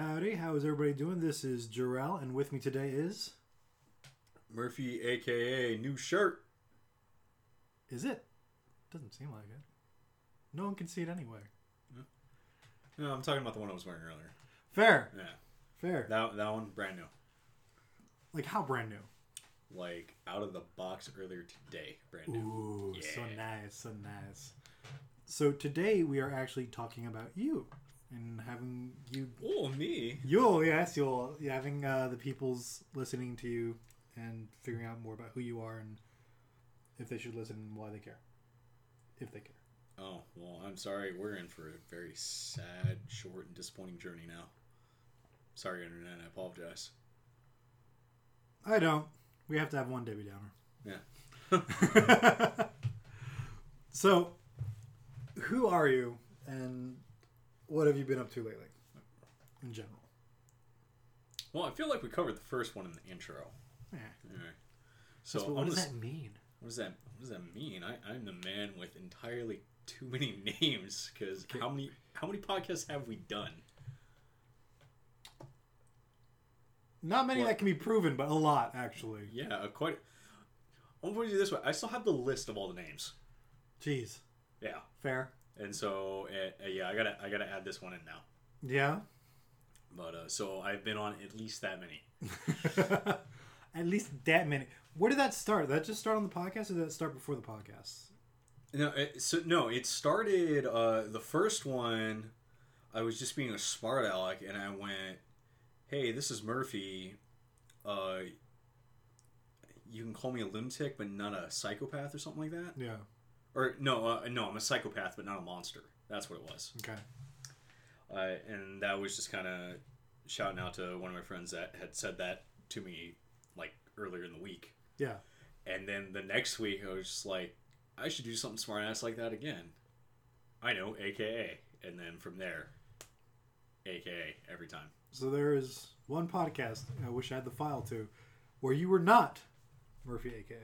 Howdy, how is everybody doing? This is Jarrell, and with me today is. Murphy, aka New Shirt. Is it? Doesn't seem like it. No one can see it anywhere. No, I'm talking about the one I was wearing earlier. Fair. Yeah, Fair. that that one brand new, Like how brand new? like out of the box earlier today, brand new. Ooh, so Yeah. nice, so nice. So today we are actually talking about you and having you Oh, me. You, yes, yeah, having uh, the people's listening to you and figuring out more about who you are and if they should listen and why they care, if they care. Oh well, I'm sorry. We're in for a very sad, short, and disappointing journey now. Sorry, internet. I apologize. I don't. We have to have one Debbie Downer. Yeah. so, who are you, and what have you been up to lately, in general? Well, I feel like we covered the first one in the intro. Yeah. All right. So So what I'm does gonna- that mean? What does that What does that mean? I, I'm the man with entirely too many names because how many how many podcasts have we done? Not many What? that can be proven, but a lot actually. Yeah, quite. I'm going to do this way. I still have the list of all the names. Jeez, Yeah, fair. And so uh, yeah, I gotta I gotta add this one in now. Yeah. But uh, so I've been on at least that many. At least that many. Where did that start? Did that just start on the podcast, or did that start before the podcast? No, it, so no, it started. Uh, the first one, I was just being a smart aleck, and I went, "Hey, this is Murphy. Uh, you can call me a lunatic, but not a psychopath or something like that. Yeah. Or no, uh, no, I'm a psychopath, but not a monster. That's what it was. Okay. Uh, and that was just kind of shouting out to one of my friends that had said that to me like earlier in the week. Yeah. And then the next week, I was just like, I should do something smart ass like that again. I know, AKA. And then from there, AKA every time. So there is one podcast I wish I had the file to, where you were not Murphy, aka.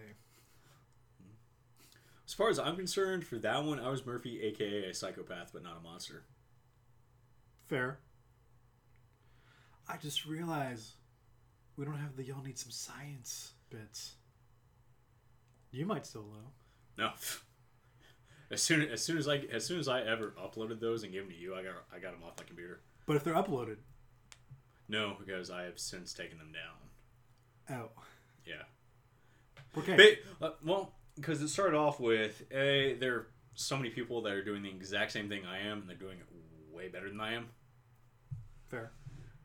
As far as I'm concerned, for that one, I was Murphy, AKA a psychopath, but not a monster. Fair. I just realize we don't have the y'all need some science bits. You might still know. No. As soon as soon as I as soon as I ever uploaded those and gave them to you, I got I got them off my computer. But if they're uploaded, No, because I have since taken them down. oh, Yeah. okay. But, uh, well, because it started off with a there are so many people that are doing the exact same thing I am, and they're doing it way better than I am, Fair.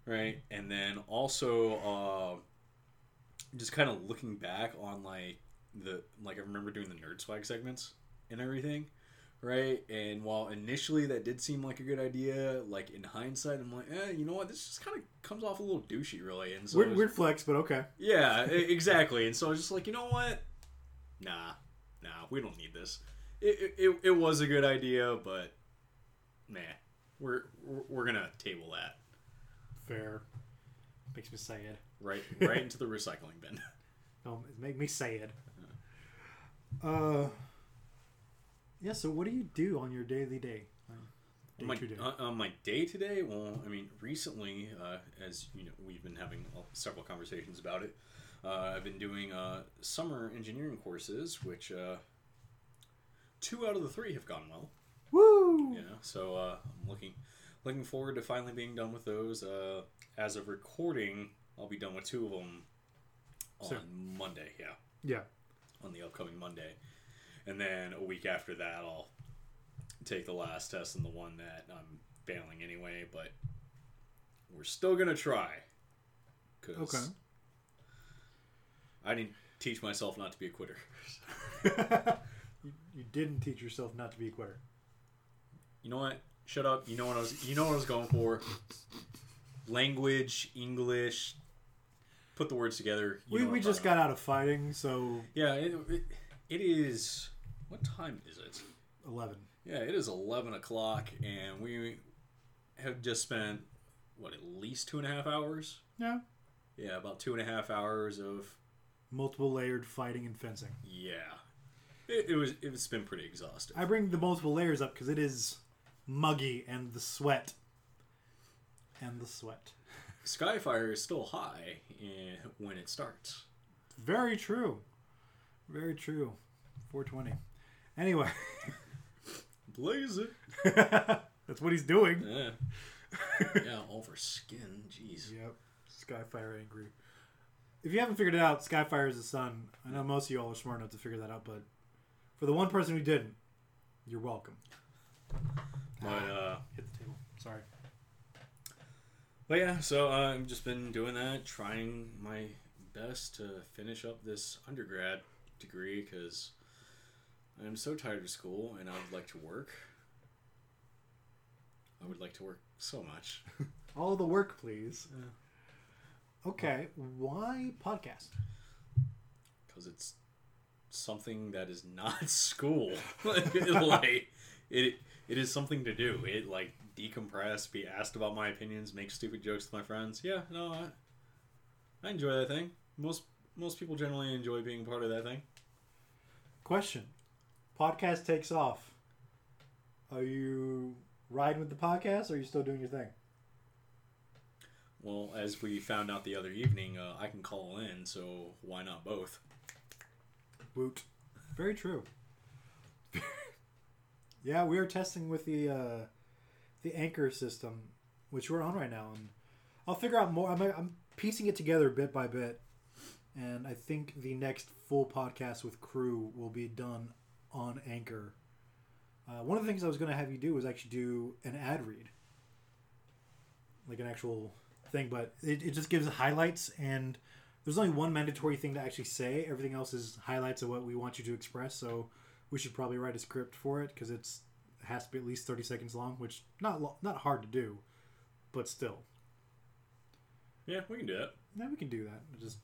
right? And then also, uh, just kind of looking back on like the like I remember doing the nerd swag segments and everything, right? And while initially that did seem like a good idea, like in hindsight, I'm like, eh, you know what? This just kind of comes off a little douchey, really. And so Weird, it's- weird flex, but okay. yeah, exactly. And so I was just like, you know what? Nah, nah, we don't need this. It, it, it was a good idea, but nah, we're we're, we're gonna table that Fair. Makes me sad. right right into the recycling bin. Um, it make me sad. Uh, yeah. So, what do you do on your daily day? Uh, my, day. on- on my day today, well, I mean, recently, uh, as you know, we've been having uh, several conversations about it. Uh, I've been doing uh, summer engineering courses, which uh, two out of the three have gone well. Woo! Yeah, so uh, I'm looking looking forward to finally being done with those. Uh, as of recording, I'll be done with two of them on So- Monday. Yeah, Yeah. on the upcoming Monday, and then a week after that, I'll take the last test and the one that I'm failing anyway. But we're still gonna try. 'cause Okay. I didn't teach myself not to be a quitter. you, you didn't teach yourself not to be a quitter. You know what? Shut up. You know what I was. You know what I was going for. Language, English. Put the words together. You We, we just got out of fighting, so. Yeah, it, it, it is. What time is it? 11. Yeah, it is eleven o'clock, and we have just spent what at least two and a half hours. Yeah. Yeah, about two and a half hours of Multiple layered fighting and fencing. yeah. It, it was. It's been pretty exhausting. I bring the multiple layers up because it is muggy and the sweat and the sweat. Skyfire is still high eh, when it starts. Very true. Very true. 420. Anyway, Blaze it. that's what he's doing. Yeah. yeah, over skin. Jeez. Yep. Skyfire angry. If you haven't figured it out, Skyfire is the sun. I know most of you all are smart enough to figure that out, but for the one person who didn't, you're welcome. But uh, Hit the table. Sorry. but yeah, so uh, I've just been doing that, trying my best to finish up this undergrad degree because I'm so tired of school and I would like to work. I would like to work so much. All the work, please. Okay. Why podcast? because it's something that is not school. like it, it is something to do. It like decompress, be asked about my opinions, make stupid jokes with my friends. Yeah, no, I, I enjoy that thing. Most most people generally enjoy being part of that thing. Question. Podcast takes off. Are you riding with the podcast or are you still doing your thing? Well, as we found out the other evening, uh, I can call in, so why not both? Woot. Very true. yeah, we are testing with the uh, the anchor system, which we're on right now, and I'll figure out more. I'm, I'm piecing it together bit by bit, and I think the next full podcast with crew will be done on Anchor. Uh, one of the things I was going to have you do was actually do an ad read, like an actual thing, but it, it just gives highlights and there's only one mandatory thing to actually say. Everything else is highlights of what we want you to express. So we should probably write a script for it because it's it has to be at least thirty seconds long, which not lo- not hard to do, but still, Yeah, we can do that. yeah, we can do that. Just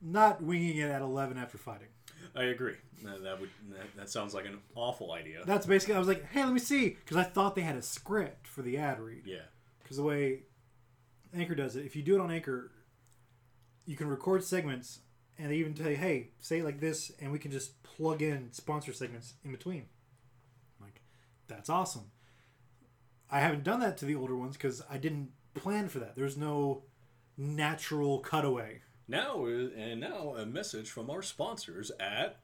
not winging it at eleven after fighting. I agree. That, that would that, that sounds like an awful idea. That's basically. I was like, hey, let me see, because I thought they had a script for the ad read. Yeah. Because the way Anchor does it, if you do it on Anchor, you can record segments and they even tell you, hey, say it like this, and we can just plug in sponsor segments in between. Like, that's awesome. I haven't done that to the older ones because I didn't plan for that. There's no natural cutaway. Now and now a message from our sponsors at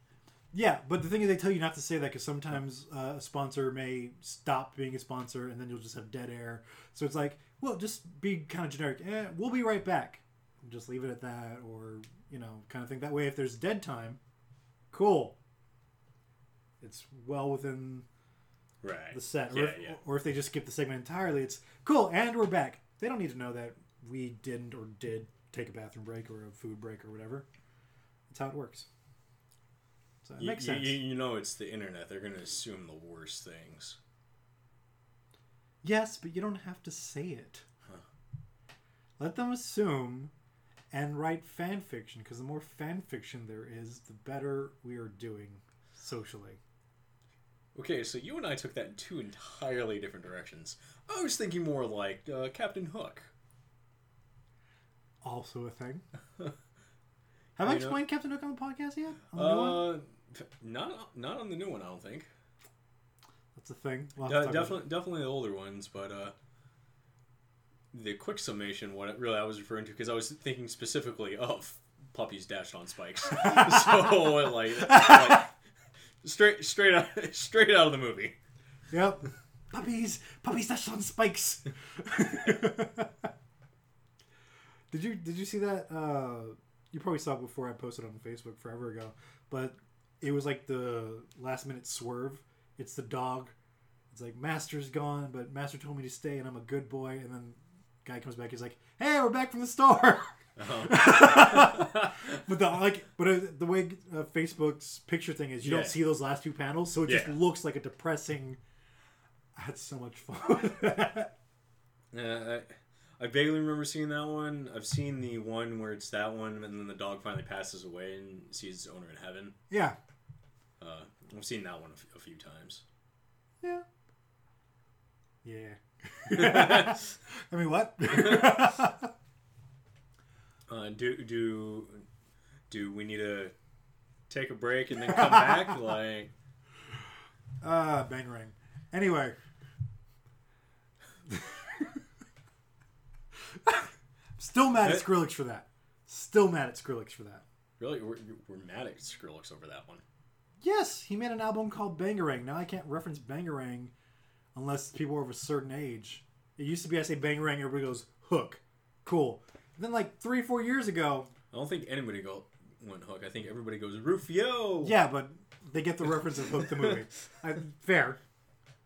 Yeah, but the thing is, they tell you not to say that because sometimes uh, a sponsor may stop being a sponsor, and then you'll just have dead air. So it's like, well, just be kind of generic. Eh, we'll be right back. Just leave it at that, or you know, kind of thing. That way, if there's dead time, cool. It's well within right. the set. Yeah, or, if, yeah. or if they just skip the segment entirely, it's cool, and we're back. They don't need to know that we didn't or did take a bathroom break or a food break or whatever. That's how it works. So it You, makes sense. You, you know it's the internet. They're going to assume the worst things. Yes, but you don't have to say it. Let them assume and write fan fiction because the more fan fiction there is, the better we are doing socially. Okay, so you and I took that in two entirely different directions. I was thinking more like uh, Captain Hook. Also a thing. Have I explained Captain Hook on the podcast yet? On the new one? Uh, not not on the new one, I don't think. That's a thing. We'll Uh, definitely, definitely the older ones, but uh, the quick summation, what really I was referring to, because I was thinking specifically of puppies dashed on spikes. so like, like straight straight out straight out of the movie. it. Yep. Puppies, puppies dashed on spikes. did you did you see that? Uh, you probably saw it before I posted on Facebook forever ago, but it was like the last minute swerve. It's the dog. It's like Master's gone, but Master told me to stay, and I'm a good boy. And then guy comes back. He's like, "Hey, we're back from the store." Uh-huh. but the like, but uh, the way uh, Facebook's picture thing is, you Yeah. don't see those last two panels, so it just looks like a depressing. I had so much fun. Yeah, I, I vaguely remember seeing that one. I've seen the one where it's that one, and then the dog finally passes away and sees its owner in heaven. yeah, Uh, I've seen that one a, f- a few times. yeah, yeah. I mean, what? Uh, do do do we need to take a break and then come back? Like, Ah, bang ring. Anyway. Still mad at? Skrillex for that. Still mad at Skrillex for that. Really, we're, we're mad at Skrillex over that one. Yes, he made an album called Bangarang. Now I can't reference Bangarang unless people are of a certain age. It used to be I say Bangarang, everybody goes hook, cool. then like three, four years ago, I don't think anybody go went hook. I think everybody goes Rufio. yeah, but they get the reference of Hook the movie. I, fair.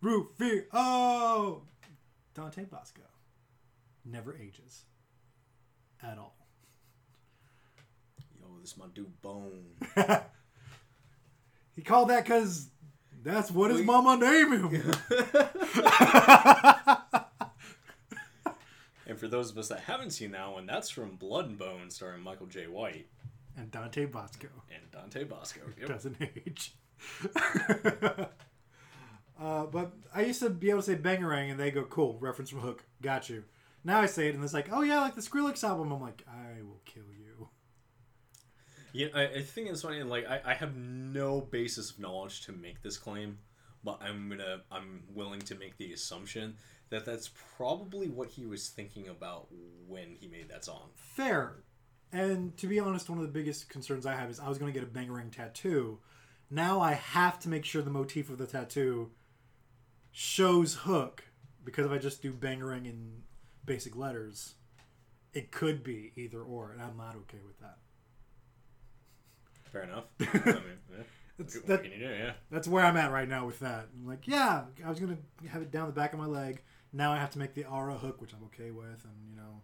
Rufio. Oh, Dante Basco never ages at all. Yo, this my dude Bone. He called that because that's what his mama named him. and for those of us that haven't seen that one, that's from Blood and Bone, starring Michael Jai White and Dante Basco and Dante Basco. Yep. doesn't age. uh, but I used to be able to say Bangarang, and they go, cool, reference from Hook, got you. Now I say it and it's like, oh yeah, like the Skrillex album. I'm like, I will kill you. Yeah, I, I think it's funny. Like, I, I have no basis of knowledge to make this claim, but I'm gonna I'm willing to make the assumption that that's probably what he was thinking about when he made that song. Fair. And to be honest, one of the biggest concerns I have is I was going to get a Bangarang tattoo. Now I have to make sure the motif of the tattoo shows Hook because if I just do Bangarang in basic letters, it could be either or, and I'm not okay with that. Fair enough. I mean, yeah. What that, can you do? Yeah. that's where I'm at right now with that. I'm like, yeah, I was gonna have it down the back of my leg. Now I have to make the aura hook, which I'm okay with, and you know,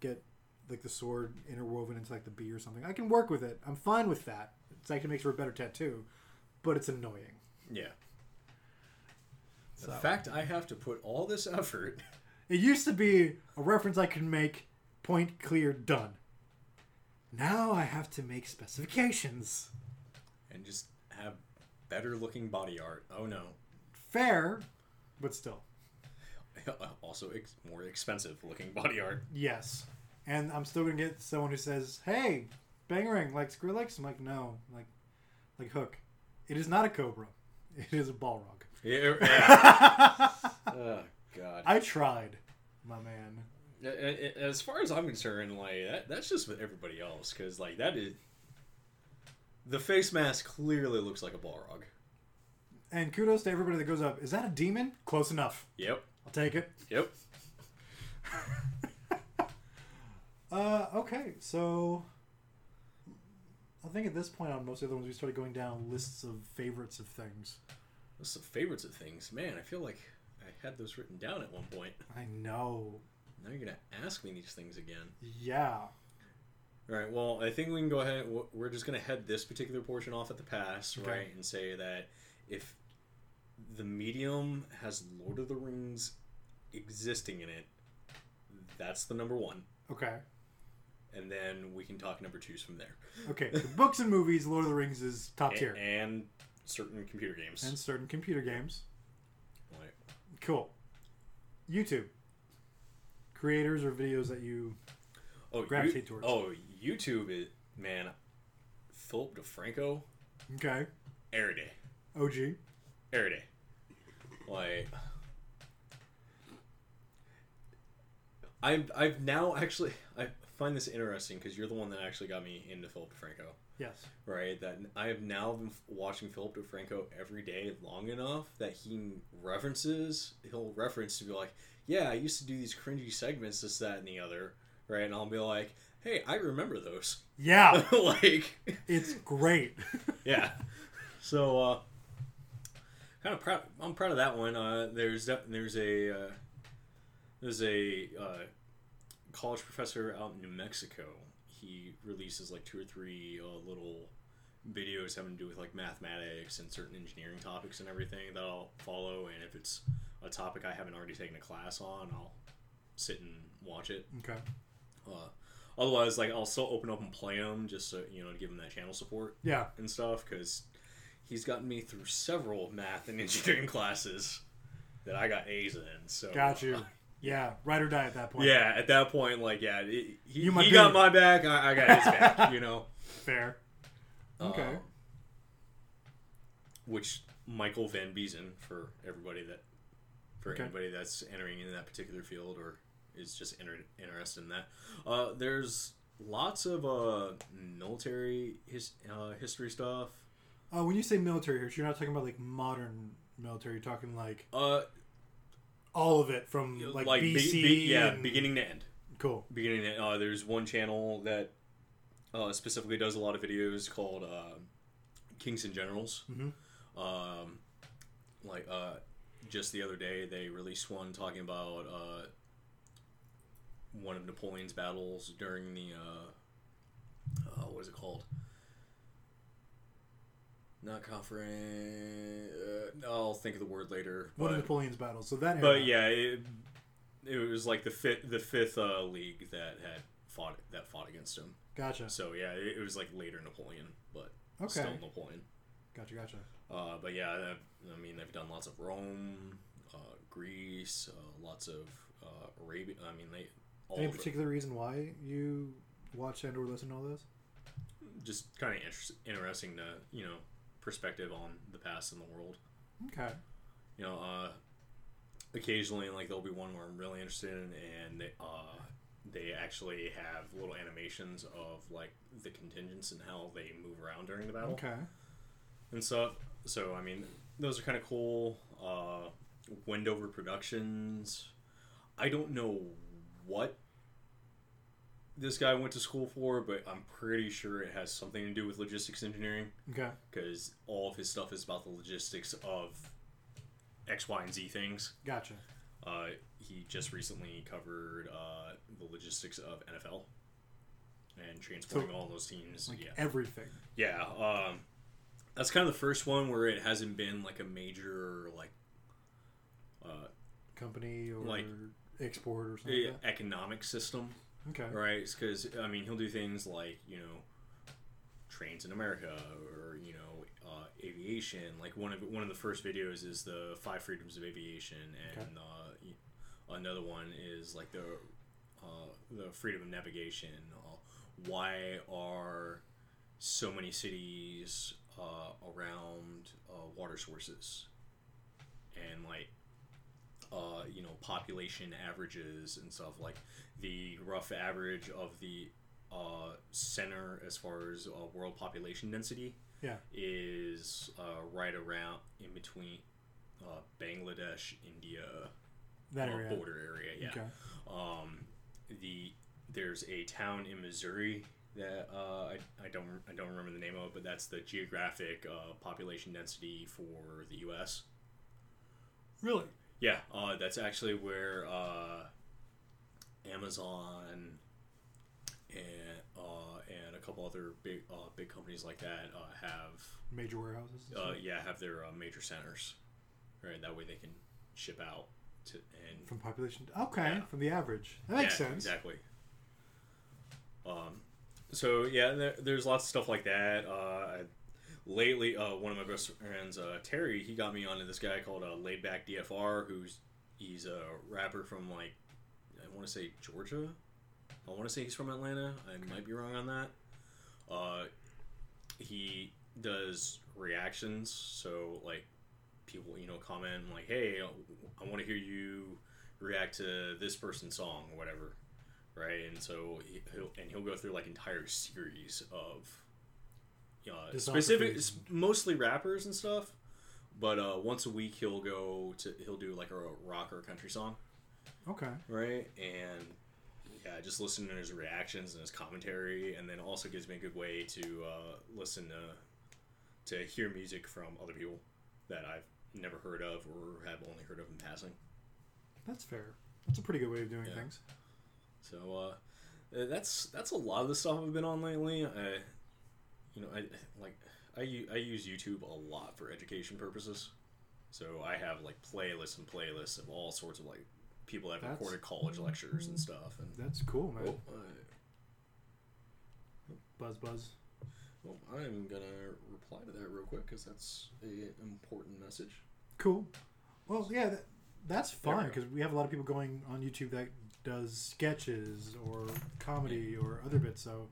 get like the sword interwoven into like the B or something. I can work with it. I'm fine with that. It's actually makes for a better tattoo, but it's annoying. Yeah. The So fact I have to put all this effort. it used to be a reference I could make, point clear, done. Now I have to make specifications. and just have better looking body art. Oh no. Fair, but still. Also, ex- more expensive looking body art. Yes. And I'm still gonna get someone who says, "Hey, Bangarang like Skrillex." I'm like, no, like, like Hook. It is not a cobra. It is a Balrog. Yeah. yeah. oh God. I tried, my man. As far as I'm concerned, like that, that's just with everybody else, because like that is. The face mask clearly looks like a Balrog. And kudos to everybody that goes up. Is that a demon? Close enough. Yep. I'll take it. Yep. Uh, okay, so I think at this point on most of the other ones, we started going down lists of favorites of things. Those are favorites of things. Man, I feel like I had those written down at one point. I know. Now you're gonna ask me these things again. Yeah. All right. Well, I think we can go ahead. We're just going to head this particular portion off at the pass, Okay. right, and say that if the medium has Lord of the Rings existing in it, that's the number one, Okay. and then we can talk number twos from there. Okay. The books and movies, Lord of the Rings is top A- tier. and certain computer games. And certain computer games. Like, Cool. YouTube. Creators or videos that you. oh, Gravitate you, towards. oh, YouTube is man. Philip DeFranco, Okay. every day, OG. every day. Like, I've I've now actually I find this interesting because you're the one that actually got me into Philip DeFranco, Yes. right? That I have now been watching Philip DeFranco every day long enough that he references he'll reference to be like, yeah, I used to do these cringy segments, this, that, and the other, right? And I'll be like, hey, I remember those, Yeah. like, it's great. yeah. So, uh, kind of proud. I'm proud of that one. Uh, there's there's a uh, there's a uh, college professor out in New Mexico. He releases like two or three uh, little videos having to do with like mathematics and certain engineering topics and everything that I'll follow. And if it's a topic I haven't already taken a class on, I'll sit and watch it. okay. Uh, otherwise, like I'll still open up and play them just so you know to give him that channel support Yeah. and stuff because he's gotten me through several math and engineering classes that I got A's in. So Got you. Yeah. Ride or die at that point. Yeah, at that point, like yeah, it, he, he got my back, I, I got his back. You know. Fair. Okay. Um, which Michael Van Biezen for everybody that for Okay. anybody that's entering in that particular field or is just inter- interested in that. Uh, there's lots of uh, military his- uh, history stuff. Uh, when you say military history, you're not talking about like modern military. You're talking like Uh, all of it from like, like BC. be- yeah, and- beginning to end. Cool. beginning to- uh, there's one channel that uh, specifically does a lot of videos called uh, Kings and Generals. Mhm. Um, like uh, just the other day, they released one talking about uh, one of Napoleon's battles during the uh, uh, what is it called? Not conference. Uh, I'll think of the word later. One of Napoleon's battles. So that. but yeah, it, it was like the fifth the fifth uh, league that had fought that fought against him. Gotcha. So yeah, it, it was like later Napoleon, but Okay. still Napoleon. Gotcha. Gotcha. Uh, but yeah, I mean they've done lots of Rome, uh, Greece, uh, lots of uh, Arabia. I mean they all Any it- particular reason why you watch and or listen to all this? just kind of inter- interesting to you know perspective on the past and the world. Okay. you know, uh, occasionally like there'll be one where I'm really interested in, and they uh, they actually have little animations of like the contingents and how they move around during the battle Okay. And stuff. So I mean, those are kind of cool. Uh, Wendover Productions. I don't know what this guy went to school for, but I'm pretty sure it has something to do with logistics engineering Okay. because all of his stuff is about the logistics of X, Y, and Z things. Gotcha. Uh, he just recently covered uh, the logistics of NFL and transporting So, all those teams. Like yeah, everything. yeah. Um, that's kind of the first one where it hasn't been like a major like uh, Company or Like- export or something. like economic system. Okay. right? Because I mean, he'll do things like you know, trains in America, or you know, uh, aviation. Like one of one of the first videos is the five freedoms of aviation, and Okay. uh, another one is like the uh, the freedom of navigation. Uh, why are so many cities uh, around uh, water sources, and like uh, you know population averages and stuff like the rough average of the uh, center as far as uh, world population density Yeah. is uh, right around in between uh, Bangladesh, India That uh, area. border area. Yeah. Okay. Um, the there's a town in Missouri that uh, I, I don't I don't remember the name of it, but that's the geographic uh, population density for the U.S. Really? Yeah, uh, that's actually where uh, Amazon and uh, and a couple other big uh, big companies like that uh, have Major warehouses. uh, yeah have their uh, major centers, right? That way they can ship out to and From population. Okay. Yeah. From the average. That makes Yeah, sense. Exactly. Um, so yeah, there, there's lots of stuff like that. Uh, I- lately, uh, one of my best friends, uh, Terry, he got me onto this guy called uh, Laid Back DFR, who's he's a rapper from like I want to say Georgia. I want to say he's from Atlanta. I might be wrong on that. Uh, he does reactions, so like people, you know, comment like, "Hey, I want to hear you react to this person's song or whatever." Right, and so he- he'll and he'll go through like entire series of uh, specific, mostly rappers and stuff. But uh, once a week he'll go to he'll do like a rock or a country song, Okay. right? And yeah, just listen to his reactions and his commentary, and then also gives me a good way to uh, listen to to hear music from other people that I've never heard of or have only heard of in passing. That's fair. That's a pretty good way of doing Yeah. things. So uh, that's that's a lot of the stuff I've been on lately. I, you know, I like I, I use YouTube a lot for education purposes. So I have like playlists and playlists of all sorts of like people that have That's- recorded college lectures and stuff. And That's cool, man. oh, I, Buzz, buzz. well, I'm gonna reply to that real quick because that's a important message. Cool. Well, yeah, that, that's fine because we have a lot of people going on YouTube that does sketches or comedy or other bits. So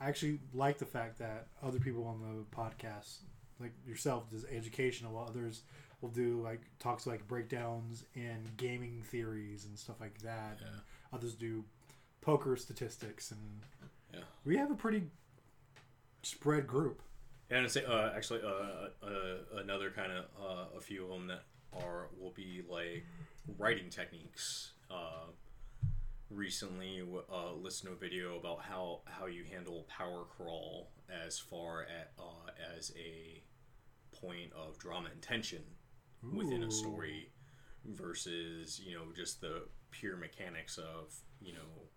I actually like the fact that other people on the podcast, like yourself, does educational, while others will do like talks like breakdowns and gaming theories and stuff like that. Yeah. Others do poker statistics, and Yeah. we have a pretty spread group. And I'd say, uh, actually, uh, uh, another kind of uh, a few of them that are will be like writing techniques. Recently, uh, listened to a video about how how you handle power crawl as far at uh, as a point of drama and tension within a story versus you know just the pure mechanics of you know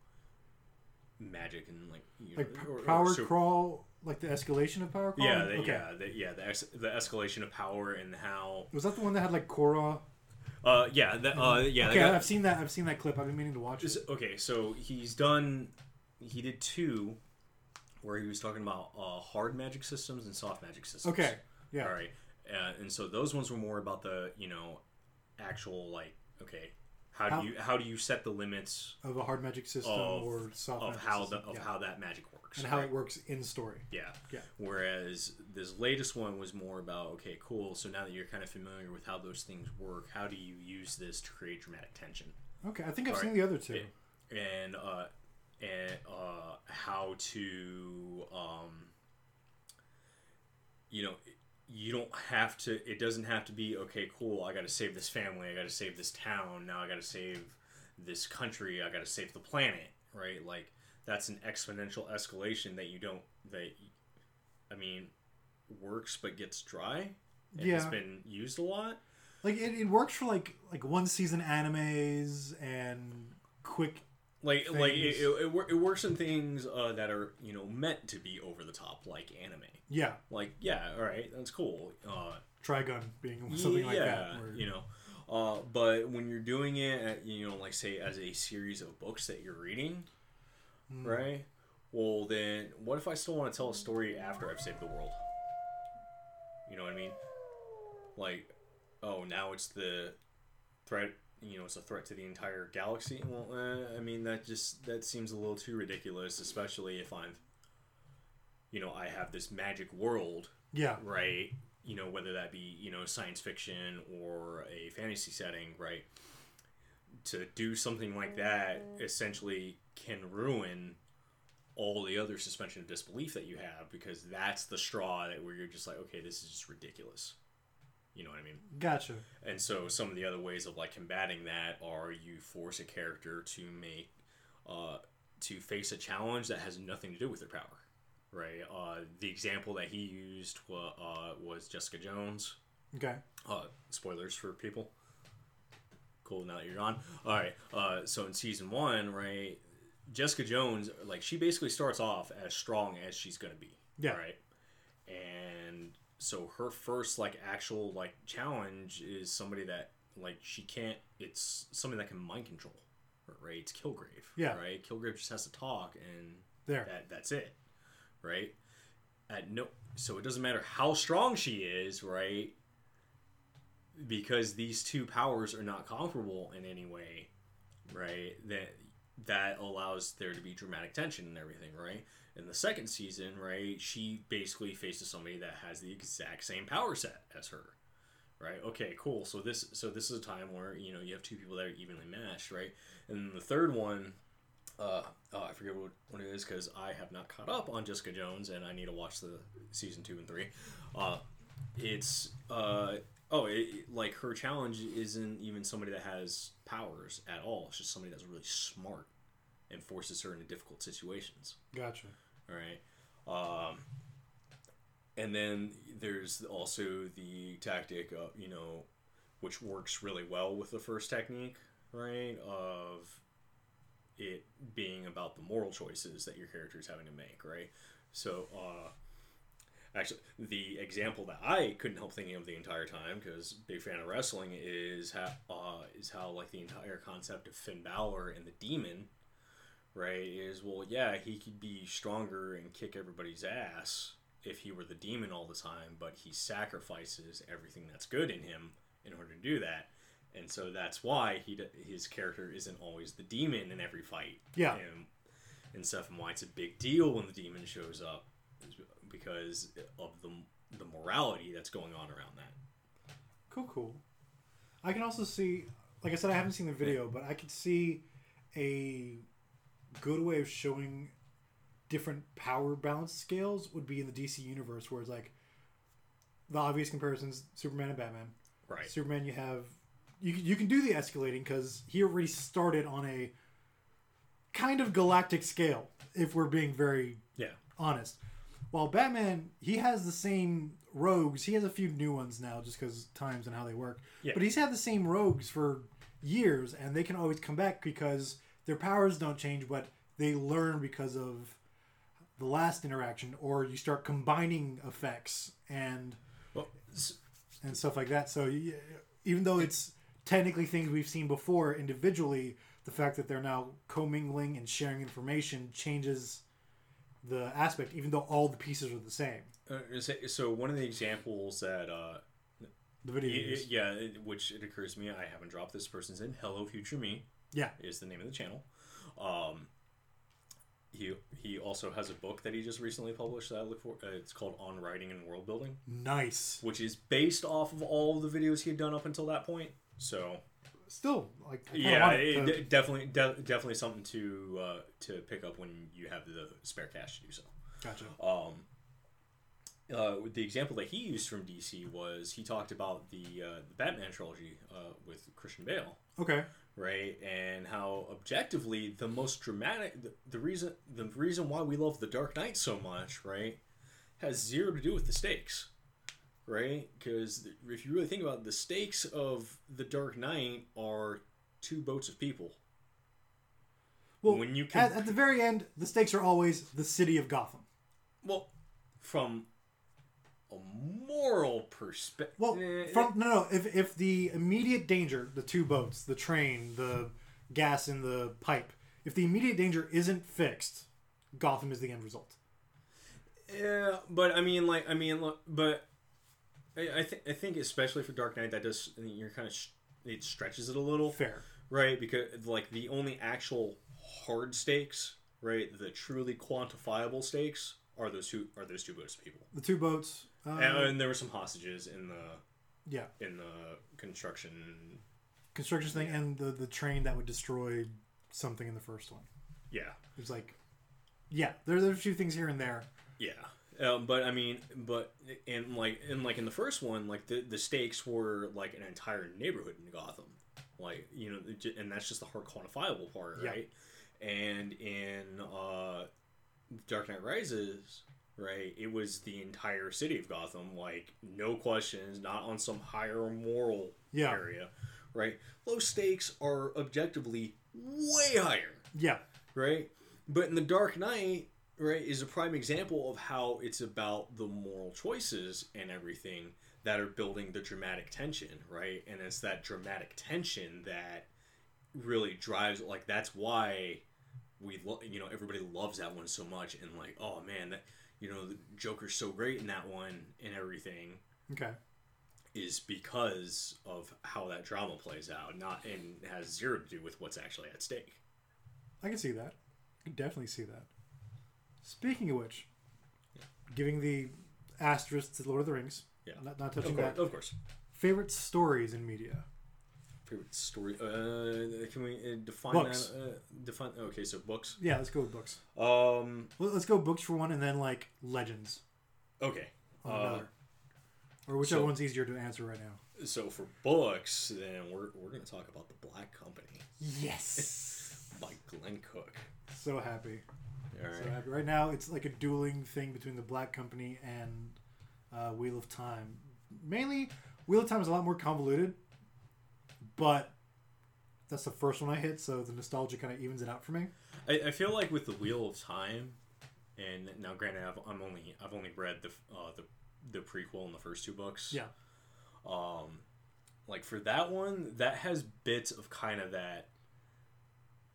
magic and like you Like know, p- or- or power so- crawl, like the escalation of power crawl. yeah, the, okay. yeah, the, yeah, the, ex- the escalation of power and how. Was that the one that had like Korra? Uh, yeah, the, uh, yeah. okay, I've seen that. I've seen that clip. I've been meaning to watch it. okay, so he's done. He did two, where he was talking about uh, hard magic systems and soft magic systems. Okay, yeah. All right, uh, and so those ones were more about the you know, actual like okay, how do you how do you set the limits Of a hard magic system Of- or soft of how system. the of yeah. how that magic works and how right? it works in story. Yeah. Yeah. Whereas this latest one was more about okay, cool. So now that you're kind of familiar with how those things work, how do you use this to create dramatic tension? Okay, I think I've All seen right. the other two. And uh, and uh, how to um, you know, you don't have to. It doesn't have to be okay. Cool. I got to save this family. I got to save this town. Now I got to save this country. I got to save the planet. Right. Like that's an exponential escalation that you don't. That I mean, works but gets dry. And Yeah. has been used a lot. Like it, it works for like like one season animes and quick. Like like it, it, it, works in things uh, that are you know meant to be over the top like anime. Yeah, like yeah all right that's cool uh, Trigun being something like that. you know uh, but when you're doing it at, you know like say as a series of books that you're reading Mm. right? Well then what if i still want to tell a story after i've saved the world? You know what i mean? Like oh now it's the threat you know it's a threat to the entire galaxy. Well eh, i mean that just that seems a little too ridiculous especially if i'm you know i have this magic world Yeah, right? You know whether that be you know science fiction or a fantasy setting right? To do something like that essentially can ruin all the other suspension of disbelief that you have because that's the straw that where you're just like okay this is just ridiculous you know what i mean? Gotcha. and so some of the other ways of like combating that are you force a character to make uh, to face a challenge that has nothing to do with their power right? Uh, the example that he used wa- uh, was jessica jones. Okay, uh, spoilers for people. Cool now that you're on all right uh, so in season one right jessica jones like she basically starts off as strong as she's gonna be Yeah. right? And so her first like actual like challenge is somebody that like she can't it's something that can mind control right? It's kilgrave Yeah. right? Kilgrave just has to talk and there. that that's it right? At no so it doesn't matter how strong she is right? Because these two powers are not comparable in any way right? That that allows there to be dramatic tension and everything right in the second season right she basically faces somebody that has the exact same power set as her right okay cool so this so this is a time where you know you have two people that are evenly matched right and the third one uh, uh, I forget what, what it is because I have not caught up on Jessica Jones and I need to watch the season two and three. Uh, it's uh, oh, it- like her challenge isn't even somebody that has powers at all. It's just somebody that's really smart and forces her into difficult situations. Gotcha. All right. Um, and then there's also the tactic of, you know, which works really well with the first technique, right? Of it being about the moral choices that your character is having to make, right? So, uh, actually, the example that I couldn't help thinking of the entire time, because big fan of wrestling, is how uh, is how like the entire concept of Finn Balor and the Demon, right? Is well, yeah, he could be stronger and kick everybody's ass if he were the demon all the time, but he sacrifices everything that's good in him in order to do that. And so that's why he his character isn't always the demon in every fight. Yeah. And, and stuff, and why it's a big deal when the demon shows up is because of the the morality that's going on around that. Cool, cool. I can also see, like I said, I haven't seen the video, but I could see a good way of showing different power balance scales would be in the DC universe, where it's like the obvious comparisons: Superman and Batman. Right. Superman, you have you you can do the escalating because he already started on a kind of galactic scale. If we're being very Yeah. honest, while Batman he has the same rogues. He has a few new ones now, just because times and how they work. Yeah. But he's had the same rogues for years, and they can always come back because their powers don't change, but they learn because of the last interaction, or you start combining effects and Well, and stuff like that. So even though it's technically things we've seen before individually, the fact that they're now commingling and sharing information changes the aspect, even though all the pieces are the same. uh, so- so one of the examples that uh, The video yeah, it- which it occurs to me, I haven't dropped this person's in. Hello, future me Yeah. is the name of the channel. Um, he he also has a book that he just recently published that I look for. Uh, it's called On Writing and World Building, Nice. which is based off of all the videos he had done up until that point. So Still, like, yeah, it, to- de- definitely de- definitely something to uh, to pick up when you have the spare cash to do so. gotcha. Um, uh, the example that he used from DC was he talked about the uh, the Batman trilogy uh, with Christian Bale, Okay. Right? And how objectively the most dramatic the, the reason the reason why we love the Dark Knight so much, right, has zero to do with the stakes, right? Because if you really think about it, the stakes of the Dark Knight are two boats of people. Well, When you can- at, at the very end, the stakes are always the city of Gotham. Well, from a moral perspective, Well, eh, eh. from no, no. If if the immediate danger, the two boats, the train, the gas in the pipe, if the immediate danger isn't fixed, Gotham is the end result. Yeah, but I mean, like, I mean, look, but I, I think I think especially for Dark Knight, that does you're kind of sh- it stretches it a little, Fair. right? Because like the only actual hard stakes, right, the truly quantifiable stakes are those two are those two boats of people, The two boats. Uh, and, and there were some hostages in the yeah, in the construction. construction thing and the the train that would destroy something in the first one. Yeah, It's like, yeah, there there's a few things here and there. Yeah, um, but I mean, but and like in like in the first one, like the the stakes were like an entire neighborhood in Gotham, like you know, and that's just the hard quantifiable part, Yeah. right? And in uh, Dark Knight Rises, right, it was the entire city of Gotham, like no questions, not on some higher moral Yeah. area, right? Low stakes are objectively way higher Yeah, right? But in the Dark Knight, right, is a prime example of how it's about the moral choices and everything that are building the dramatic tension, right? And it's that dramatic tension that really drives like that's why we lo- you know everybody loves that one so much and like oh man that you know the Joker's so great in that one and everything okay. is because of how that drama plays out not and has zero to do with what's actually at stake I can see that. I can definitely see that. Speaking of which, giving the asterisk to Lord of the Rings. Yeah. Not, not of touching course, that. of course. Favorite stories in media. Favorite story? Uh, can we uh, define Books. that? Uh, define. Okay, so books. Yeah, let's go with books. Um. Well, Let's go books for one, and then like legends Okay. on Uh, another, or whichever so- one's easier to answer right now. so for books, then we're we're gonna talk about the Black Company Yes. by Glenn Cook. so happy. All So right. happy. Right now, it's like a dueling thing between the Black Company and uh, Wheel of Time. Mainly, Wheel of Time is a lot more convoluted, but that's the first one I hit, so the nostalgia kind of evens it out for me. I, I feel like with the Wheel of Time, and now granted, I've, I'm only I've only read the uh, the the prequel and the first two books. Yeah. Um, like for that one, that has bits of kind of that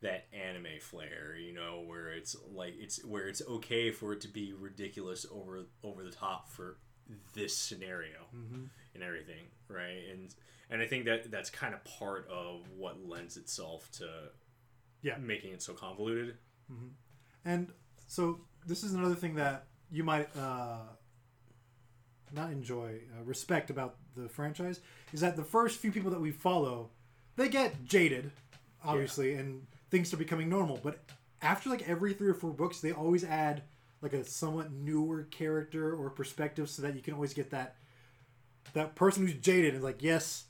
that anime flair, you know, where it's like it's where it's okay for it to be ridiculous over over the top for this scenario Mm-hmm. and everything, right? And and I think that that's kind of part of what lends itself to Yeah. making it so convoluted. And so this is another thing that you might uh, not enjoy, uh, respect about the franchise is that the first few people that we follow, they get jaded, obviously, and things are becoming normal. But after like every three or four books, they always add like a somewhat newer character or perspective, so that you can always get that that person who's jaded and like, yes,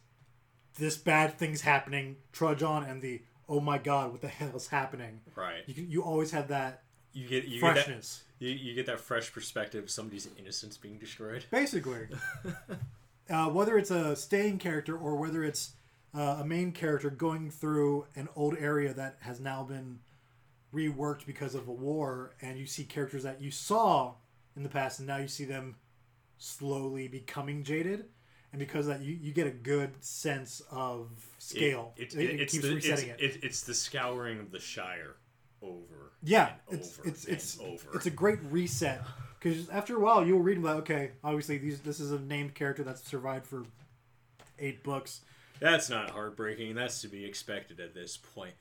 this bad thing's happening. Trudge on, and the oh my god, what the hell is happening? Right. You can, you always have that You get you get that you, you get that fresh perspective of somebody's innocence being destroyed. basically uh, whether it's a staying character or whether it's uh, a main character going through an old area that has now been reworked because of a war and you see characters that you saw in the past and now you see them slowly becoming jaded and because of that you, you get a good sense of scale It, it, it it's keeps the, resetting it's, it it, It's the scouring of the Shire over. yeah and it's over it's it's over. it's a great reset because after a while you'll read like okay obviously these this is a named character that's survived for eight books That's not heartbreaking. That's to be expected at this point.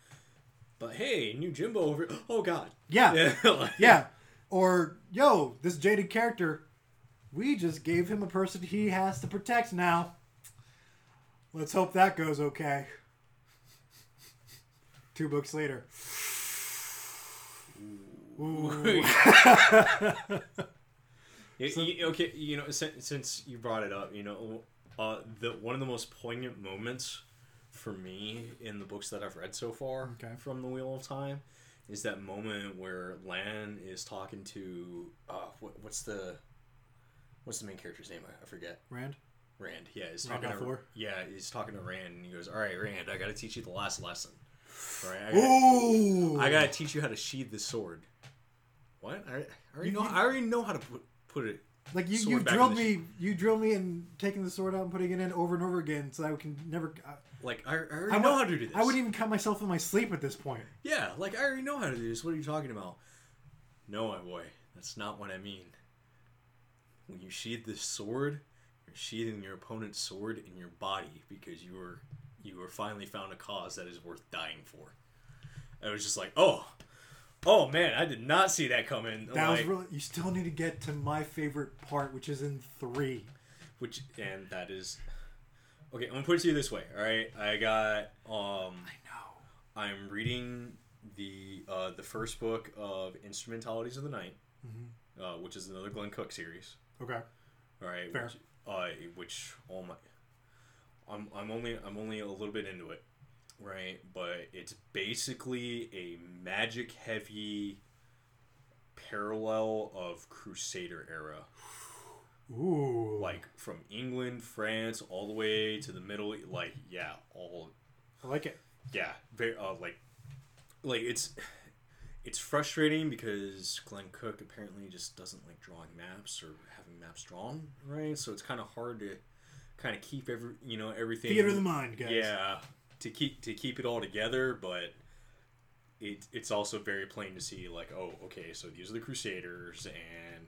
But hey, new Jimbo over. Oh God. yeah Yeah. like- yeah or yo this jaded character we just gave him a person he has to protect now let's hope that goes okay two books later. You- you- okay, you know, since, since you brought it up, you know, uh, the one of the most poignant moments for me in the books that I've read so far Okay. from the Wheel of Time is that moment where Lan is talking to uh, what, what's the what's the main character's name? I, I forget. rand Rand. Yeah, he's Rand talking to yeah, he's talking to Rand, and he goes, "All right, Rand, I got to teach you the last lesson. Right? I gotta, I gotta teach you how to sheathe the sword." What? I, I already You- know. you- I already know how to put put it. like you, you drilled me you drilled me in taking the sword out and putting it in over and over again so that I can never I, Like I, I already I know how to do this. I wouldn't even cut myself in my sleep at this point Yeah, like I already know how to do this. What are you talking about? No, my boy, that's not what I mean. When you sheathe this sword, you're sheathing your opponent's sword in your body because you were you were finally found a cause that is worth dying for. I was just like, oh, oh man, I did not see that coming. that was really you still need to get to my favorite part which is in three which and that is okay. I'm gonna put it to you this way. All right, I got um. I know I'm reading the uh, the first book of Instrumentalities of the Night, Mm-hmm. uh, which is another Glenn Cook series. okay All right, Fair. which, uh, which oh my, I'm I'm only I'm only a little bit into it, right? But it's basically a magic heavy parallel of Crusader era, ooh like from England, France, all the way to the Middle. Like yeah, all I like it yeah very uh, like like it's it's frustrating because glenn cook apparently just doesn't like drawing maps or having maps drawn right so it's kind of hard to kind of keep every you know everything theater of the mind guys yeah to keep to keep it all together but it, it's also very plain to see like oh okay so these are the crusaders and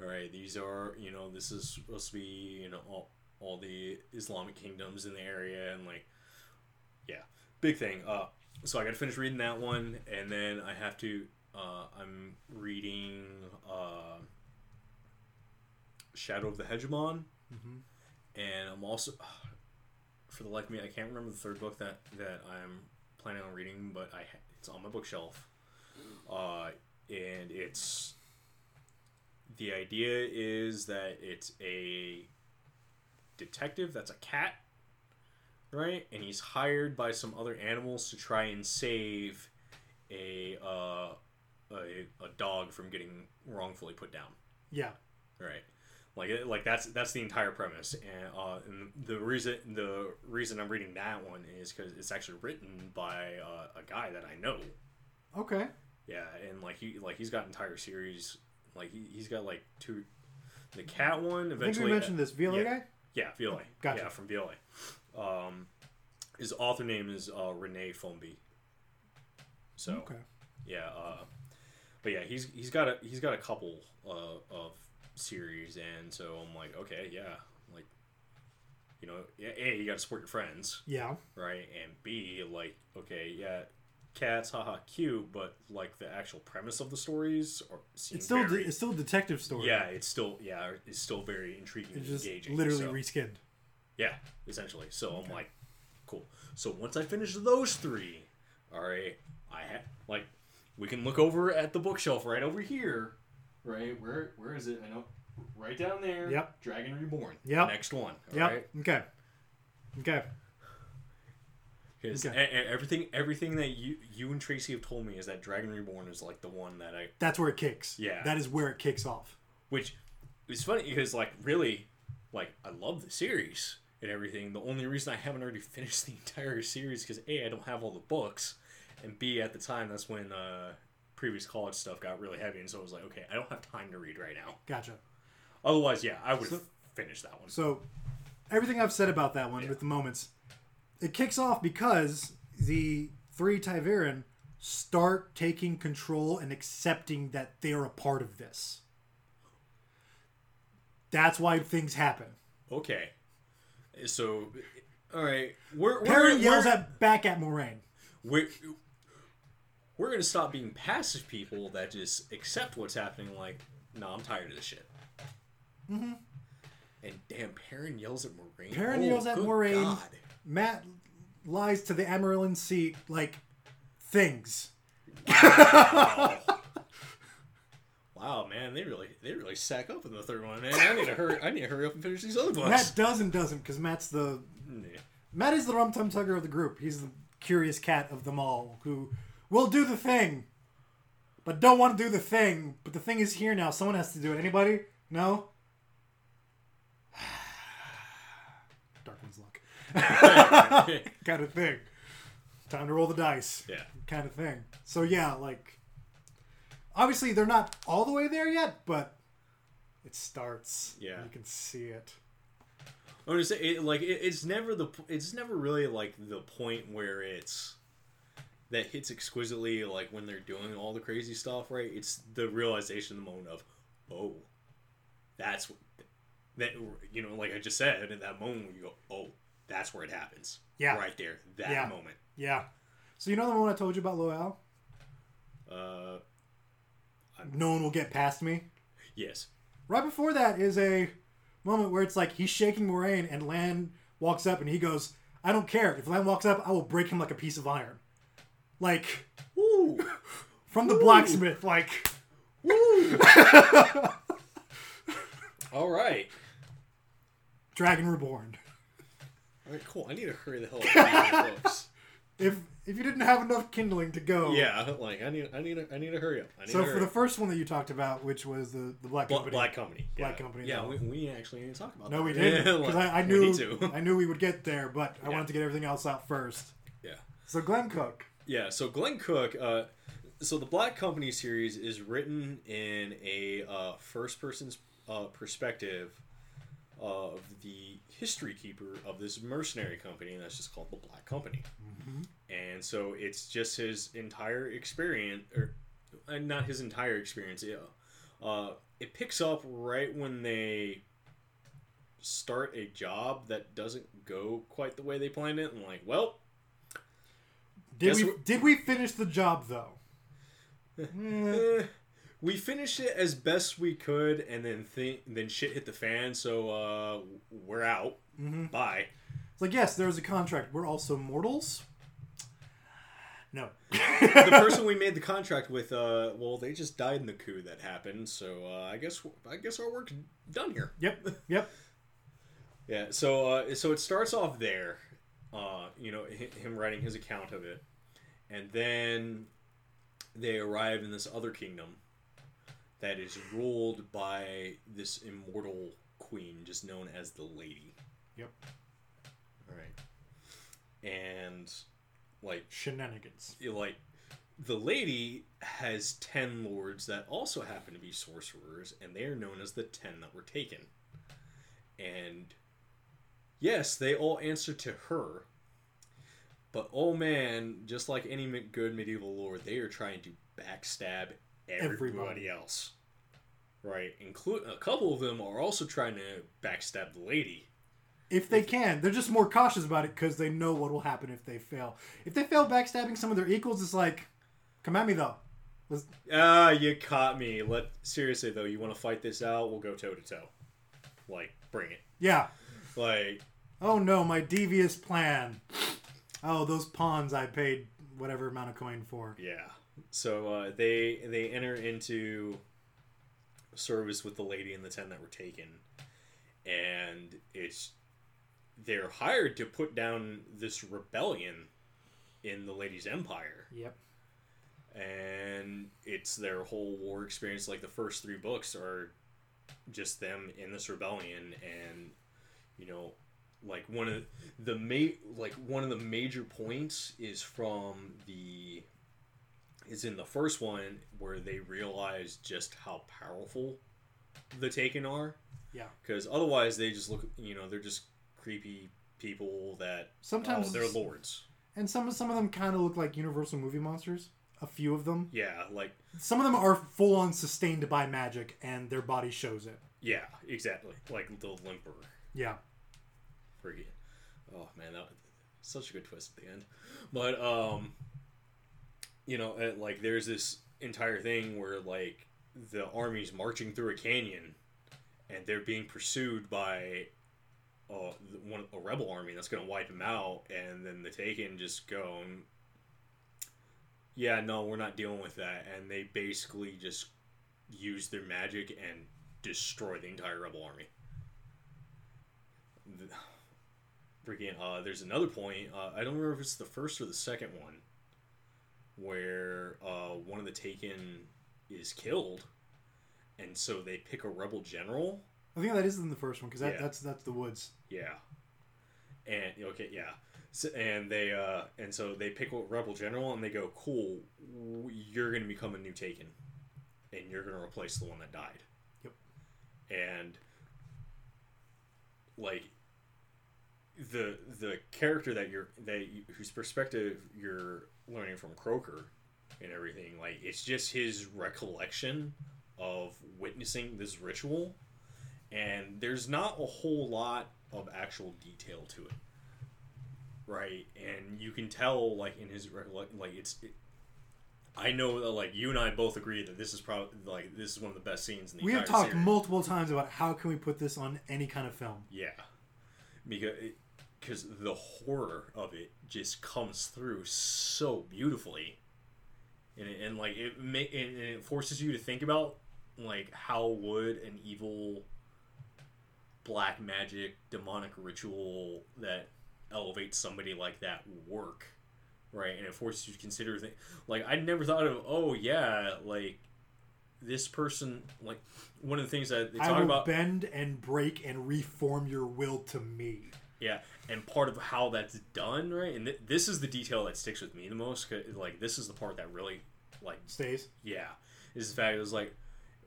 all right these are you know this is supposed to be you know all, all the islamic kingdoms in the area and like yeah big thing. Uh so i gotta finish reading that one and then i have to uh i'm reading uh shadow of the hegemon. Mhm. and i'm also for the life of me i can't remember the third book that that i'm planning on reading but i it's on my bookshelf. Uh and it's the idea is that it's a detective that's a cat right? And he's hired by some other animals to try and save a uh a, a dog from getting wrongfully put down. Yeah. Right. Like it- like that's that's the entire premise. And uh and the reason the reason i'm reading that one is because it's actually written by uh, a guy that i know. Okay. Yeah and like he like he's got entire series like he, he's got like two the cat one I think eventually we mentioned this VLA yeah. guy? Yeah VLA Gotcha. yeah from VLA um his author name is uh renee Fomby so okay. yeah uh but yeah he's he's got a he's got a couple uh, of series and so i'm like okay yeah like you know a you gotta support your friends. Yeah. Right and b like okay yeah cats haha cute but like the actual premise of the stories are seem it's still very, de- it's still a detective story yeah it's still yeah it's still very intriguing it's and just engaging literally so- reskinned yeah, essentially. So I'm like, cool. So once I finish those three, all right, I had like we can look over at the bookshelf right over here, right? Where where is it? I know, right down there. Yep. Dragon Reborn. Yep. Next one. Yep. alright? Okay. Okay. Because Okay. everything everything that you you and Tracy have told me is that Dragon Reborn is like the one that I That's where it kicks. Yeah. That is where it kicks off. which is funny because like really like I love the series and everything. The only reason I haven't already finished the entire series because a I don't have all the books, and b at the time that's when uh, previous college stuff got really heavy, and so I was like, okay, I don't have time to read right now. Gotcha. Otherwise, yeah, I would have finished that one. So, everything I've said about that one with the moments, it kicks off because the three ta'veren start taking control and accepting that they're a part of this. That's why things happen. Okay, so all right, we're we're, Perrin yells we're, at back at Moiraine. we're we're gonna stop being passive people that just accept what's happening. Like, no, I'm tired of this shit. Mm-hmm. And damn, Perrin yells at Moiraine. Perrin Oh, yells at Moiraine. God. Mat lies to the Amyrlin Seat like things. Wow, man, they really they really sack up in the third one, man. I need to hurry. I need to hurry up and finish these other books. Mat does and doesn't because Mat's the Yeah. Mat is the rum tum tugger of the group. He's the curious cat of them all who will do the thing, but don't want to do the thing. But the thing is here now. Someone has to do it. Anybody? No. Dark One's luck. kind of thing. Time to roll the dice. yeah. Kind of thing. So yeah, like obviously they're not all the way there yet, but it starts. Yeah. You can see it. I'm gonna say it, like it, it's never the it's never really like the point where it's that hits exquisitely like when they're doing all the crazy stuff right it's the realization the moment of oh that's what that you know like i just said in that moment where you go oh that's where it happens Yeah. right there that Yeah. moment Yeah. So you know the one I told you about Loial? uh No one will get past me. yes Right before that is a moment where it's like he's shaking Moiraine and Lan walks up and he goes, I don't care. If Lan walks up, I will break him like a piece of iron. Like Woo! from the blacksmith, like Woo! all right Dragon Reborn. all right cool i need to hurry the hell up and read the books If if you didn't have enough kindling to go. yeah like i need i need to, i need to hurry up I need So to for hurry the first one that you talked about, which was the the Black Bla- Company. Black Company. Black yeah. Company, Yeah, no. we, we actually didn't talk about No, that. we didn't because like, I, I we knew need to. I knew we would get there, but I Yeah. wanted to get everything else out first. yeah. So Glenn Cook, Yeah, so Glenn Cook, uh, so the Black Company series is written in a uh, first person's uh, perspective of the history keeper of this mercenary company, and that's just called the Black Company. And so it's just his entire experience, or not his entire experience. Yeah, uh, it picks up right when they start a job that doesn't go quite the way they planned it, and like, well, did we did we finish the job though? Eh, we finished it as best we could, and then think then shit hit the fan. So uh, we're out. Mm-hmm. Bye. It's like yes, there was a contract. We're also mortals. No. the person we made the contract with, uh, well, they just died in the coup that happened. So uh, I guess I guess our work's done here. Yep. Yep. Yeah. So uh, so it starts off there. Uh, you know, hi- him writing his account of it, and then they arrive in this other kingdom that is ruled by this immortal queen, just known as the Lady. Yep. All right. And like Shenanigans. like the lady has 10 lords that also happen to be sorcerers and they are known as the 10 that were taken and yes they all answer to her but oh man just like any good medieval lord they are trying to backstab everybody, Everybody. else right include a couple of them are also trying to backstab the lady If they can, they're just more cautious about it because they know what will happen if they fail. If they fail backstabbing some of their equals, it's like, come at me though. Ah, you caught me. Let seriously though, you want to fight this out? We'll go toe to toe. Like, bring it. Yeah. Like, Oh no, my devious plan. Oh, those pawns I paid whatever amount of coin for. Yeah. So uh, they they enter into service with the lady and the ten that were taken, and it's they're hired to put down this rebellion in the lady's empire, Yep. and it's their whole war experience. Like the first three books are just them in this rebellion, and you know, like one of the ma- like one of the major points is from the is in the first one where they realize just how powerful the Taken are. Yeah. Because otherwise, they just look, you know, they're just creepy people that Sometimes oh, they're lords. and some some of them kind of look like Universal movie monsters. A few of them. Yeah, like Some of them are full on sustained by magic, and their body shows it. yeah, exactly, like the Limper. Yeah. Forget. Oh man, that was such a good twist at the end. But um, you know, uh, like there's this entire thing where like the army's marching through a canyon, and they're being pursued by uh, one a rebel army that's going to wipe them out, and then the Taken just go, yeah, no, we're not dealing with that, and they basically just use their magic and destroy the entire rebel army. Freaking uh there's another point uh, i don't remember if it's the first or the second one where uh one of the taken is killed and so they pick a rebel general I think that is in the first one because that, Yeah. that's that's the woods. yeah and okay yeah so, and they uh and so they pick a rebel general and they go cool you're gonna become a new taken and you're gonna replace the one that died Yep. and like the the character that you're that you, whose perspective you're learning from Croaker and everything like it's just his recollection of witnessing this ritual and there's not a whole lot of actual detail to it right and you can tell like in his recollection, like it's it, I know that like you and I both agree that this is probably like this is one of the best scenes in the We have talked series. multiple times about how can we put this on any kind of film. Yeah, because because the horror of it just comes through so beautifully, and it, and like it ma- and and it forces you to think about like how would an evil black magic demonic ritual that elevates somebody like that work, right? And it forces you to consider things like I never thought of. Oh yeah, like this person like one of the things that they I talk will about bend and break and reform your will to me. Yeah, and part of how that's done, right? And th- this is the detail that sticks with me the most. like, this is the part that really, like, Stays. yeah, is the fact is like,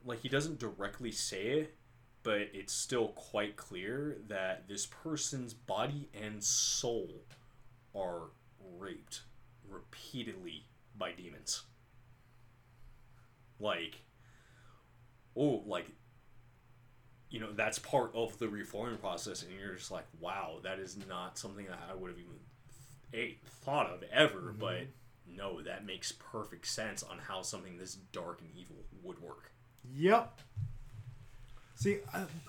like he doesn't directly say it, but it's still quite clear that this person's body and soul are raped repeatedly by demons. Like, oh, like you know that's part of the reforming process and you're just like wow that is not something that i would have even a thought of ever mm-hmm. but no that makes perfect sense on how something this dark and evil would work Yep. See,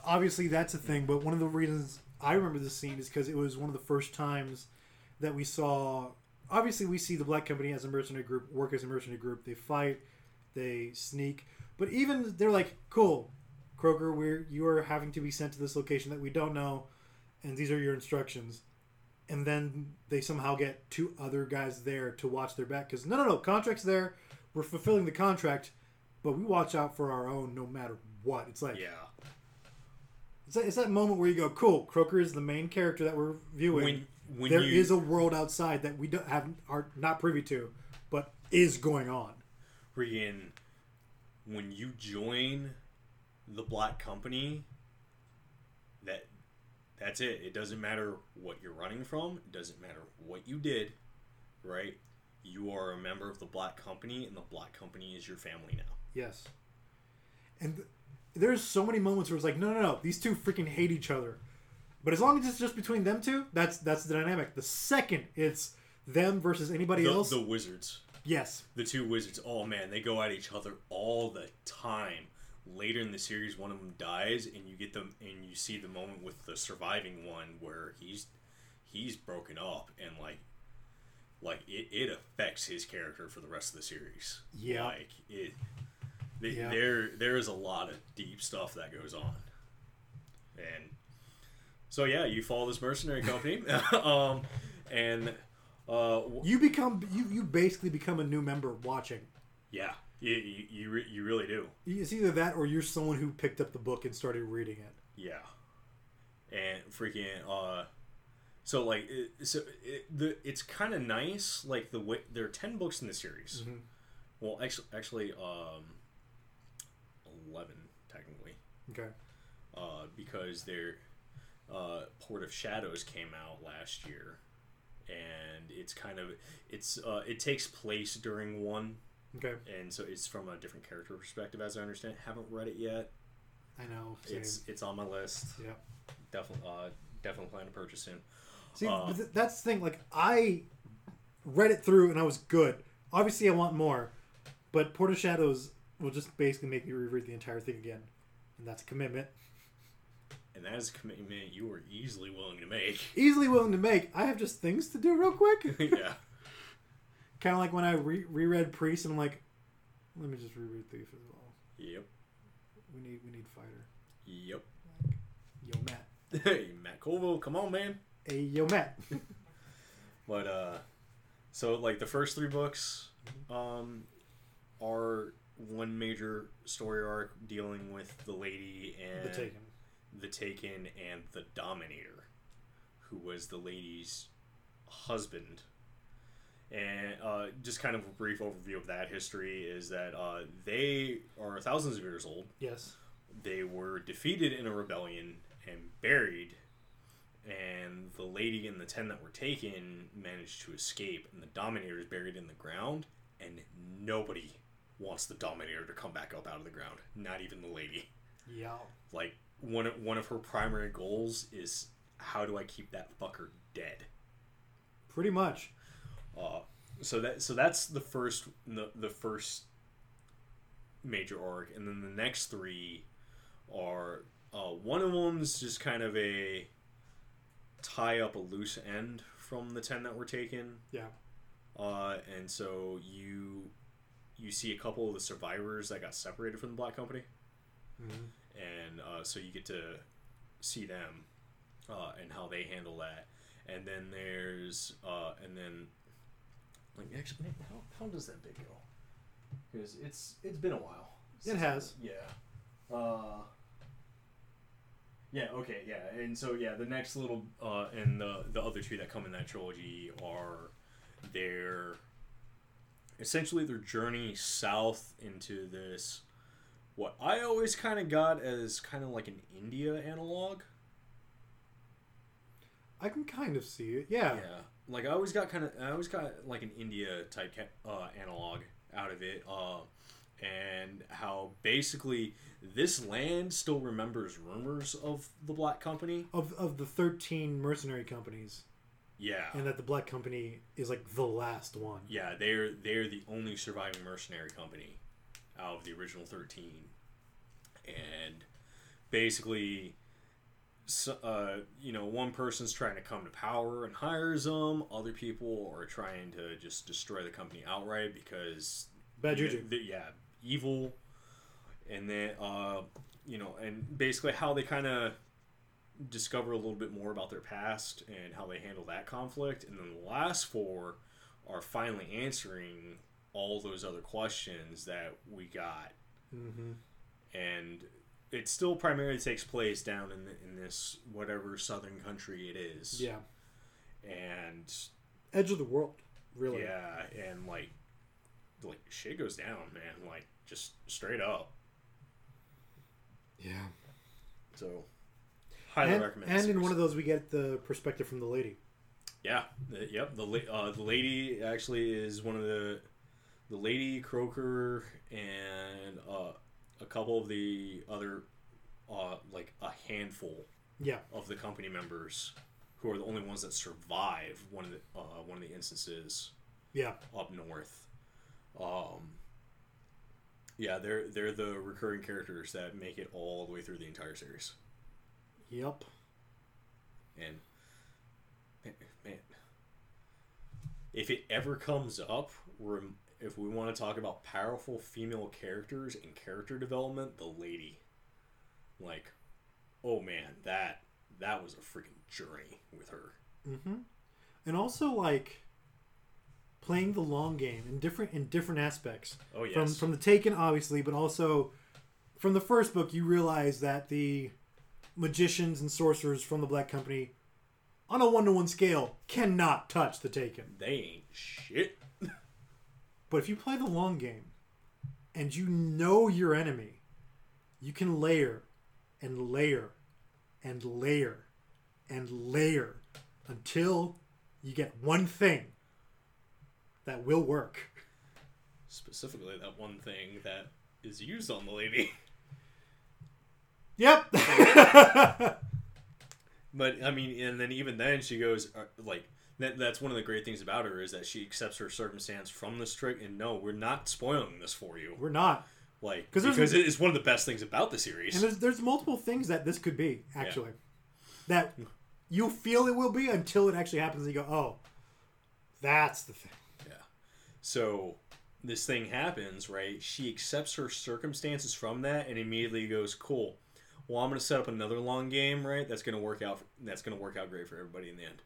obviously that's a thing, but one of the reasons I remember this scene is because it was one of the first times that we saw. Obviously, we see the Black Company as a mercenary group work as a mercenary group. They fight, they sneak, but even they're like, "Cool, Croaker, we're you are having to be sent to this location that we don't know, and these are your instructions." And then they somehow get two other guys there to watch their back because no, no, no, contract's there. We're fulfilling the contract but we watch out for our own no matter what. It's like yeah it's, that, it's that moment where you go, "Cool, Croaker is the main character that we're viewing. when when There you is a world outside that we don't have are not privy to, but is going on." freaking when you join the black company that that's it. It doesn't matter what you're running from. It doesn't matter what you did right? You are a member of the black company and the black company is your family now. Yes, and th- there's so many moments where it's like, "No, no, no, these two freaking hate each other." But as long as it's just between them two, that's that's the dynamic. The second it's them versus anybody the, else, the wizards. Yes, the two wizards. Oh man they go at each other all the time later in the series one of them dies and you get them and you see the moment with the surviving one where he's he's broken up and like like it, it affects his character for the rest of the series. Yeah. like it. Yeah. There, there is a lot of deep stuff that goes on, and so yeah, you follow this mercenary company, um, and uh, You become you you basically become a new member watching. yeah, you you you, re- you really do. It's either that or you're someone who picked up the book and started reading it. Yeah, and freaking uh, so like it, so it, the it's kind of nice like the way there are ten books in the series. Mhm. Well, actually, actually, um, eleven technically, Okay. uh, because their uh, Port of Shadows came out last year, and it's kind of it's uh, it takes place during one, Okay. and so it's from a different character perspective, as I understand. Haven't read it yet. I know. Same. It's it's on my list. yeah. Definitely, uh, definitely plan to purchase soon. See, Uh, th- that's the thing. Like, I read it through and I was good. Obviously, I want more, but Port of Shadows will just basically make me reread the entire thing again, and that's a commitment. And that is a commitment you were easily willing to make. Easily willing to make. I have just things to do real quick. yeah. Kind of like when I re- reread Priest, and I'm like, let me just reread Thief as well. Yep. We need we need fighter. Yep. Like, Yo, Matt. Hey, Matt Colville, come on, man. Hey, yo, Matt. But uh, so like the first three books, um, are one major story arc dealing with the lady and the Taken. the Taken and the Dominator, who was the lady's husband. And uh, just kind of a brief overview of that history is that uh, they are thousands of years old. Yes. They were defeated in a rebellion and buried, and the lady and the ten that were taken managed to escape, and the Dominator is buried in the ground, and nobody wants the Dominator to come back up out of the ground. Not even the lady Yeah. like one of, one of her primary goals is how do I keep that fucker dead? Pretty much. Uh, so that so that's the first the, the first major arc, and then the next three are uh, one of them's just kind of a tie up a loose end from the ten that were taken, Yeah. uh, and so you you see a couple of the survivors that got separated from the Black Company hmm and uh, so you get to see them uh, and how they handle that. And then there's uh, and then like actually how, how does that bit go? Because it's it's been a while. It has. Yeah. Uh, yeah. Okay. Yeah. And so yeah, the next little uh, and the the other two that come in that trilogy are their essentially their journey south into this what I always kind of got as kind of like an India analog. I can kind of see it. Yeah. Yeah, like I always got kind of I always got like an India type ca- uh, analog out of it, uh, and how basically this land still remembers rumors of the Black Company. Of of the thirteen mercenary companies, Yeah, and that the Black Company is like the last one. yeah, they're they're the only surviving mercenary company out of the original thirteen, and basically. So, uh, you know, one person's trying to come to power and hires them. Other people are trying to just destroy the company outright because Bad juju. the- yeah, evil, and then uh, you know, and basically how they kind of discover a little bit more about their past and how they handle that conflict, and then the last four are finally answering all those other questions that we got, Mm-hmm. and it still primarily takes place down in the, in this whatever southern country it is, Yeah. and Edge of the world. Really. yeah, and like like shit goes down, man, like just straight up. Yeah. So highly And, recommend. and in one of those, we get the perspective from the lady. yeah, the, yep. The uh, the lady actually is one of the the lady Croaker and uh, a couple of the other uh, like a handful Yeah. of the company members who are the only ones that survive one of the uh, one of the instances Yeah. up north. Um, yeah, they're they're the recurring characters that make it all the way through the entire series. Yep. And man, man if it ever comes up, rem- if we want to talk about powerful female characters and character development, the lady, like, oh man, that that was a freaking journey with her. Mm-hmm. And also like playing the long game in different in different aspects. Oh yes, From from the Taken, obviously, but also from the first book, you realize that the magicians and sorcerers from the Black Company, on a one to one scale, cannot touch the Taken. they ain't shit. But if you play the long game and you know your enemy, you can layer and layer and layer and layer until you get one thing that will work. Specifically, that one thing that is used on the lady. Yep. But I mean, and then even then, she goes uh, like that. That's one of the great things about her is that she accepts her circumstance from this trick, and no, we're not spoiling this for you. We're not. Like because it is one of the best things about the series. And there's there's multiple things that this could be actually, that you feel it will be until it actually happens. and You go, oh, that's the thing. Yeah. So this thing happens, right? She accepts her circumstances from that and immediately goes, "Cool. Well, I'm going to set up another long game, right? That's going to work out. That's going to work out great for everybody in the end."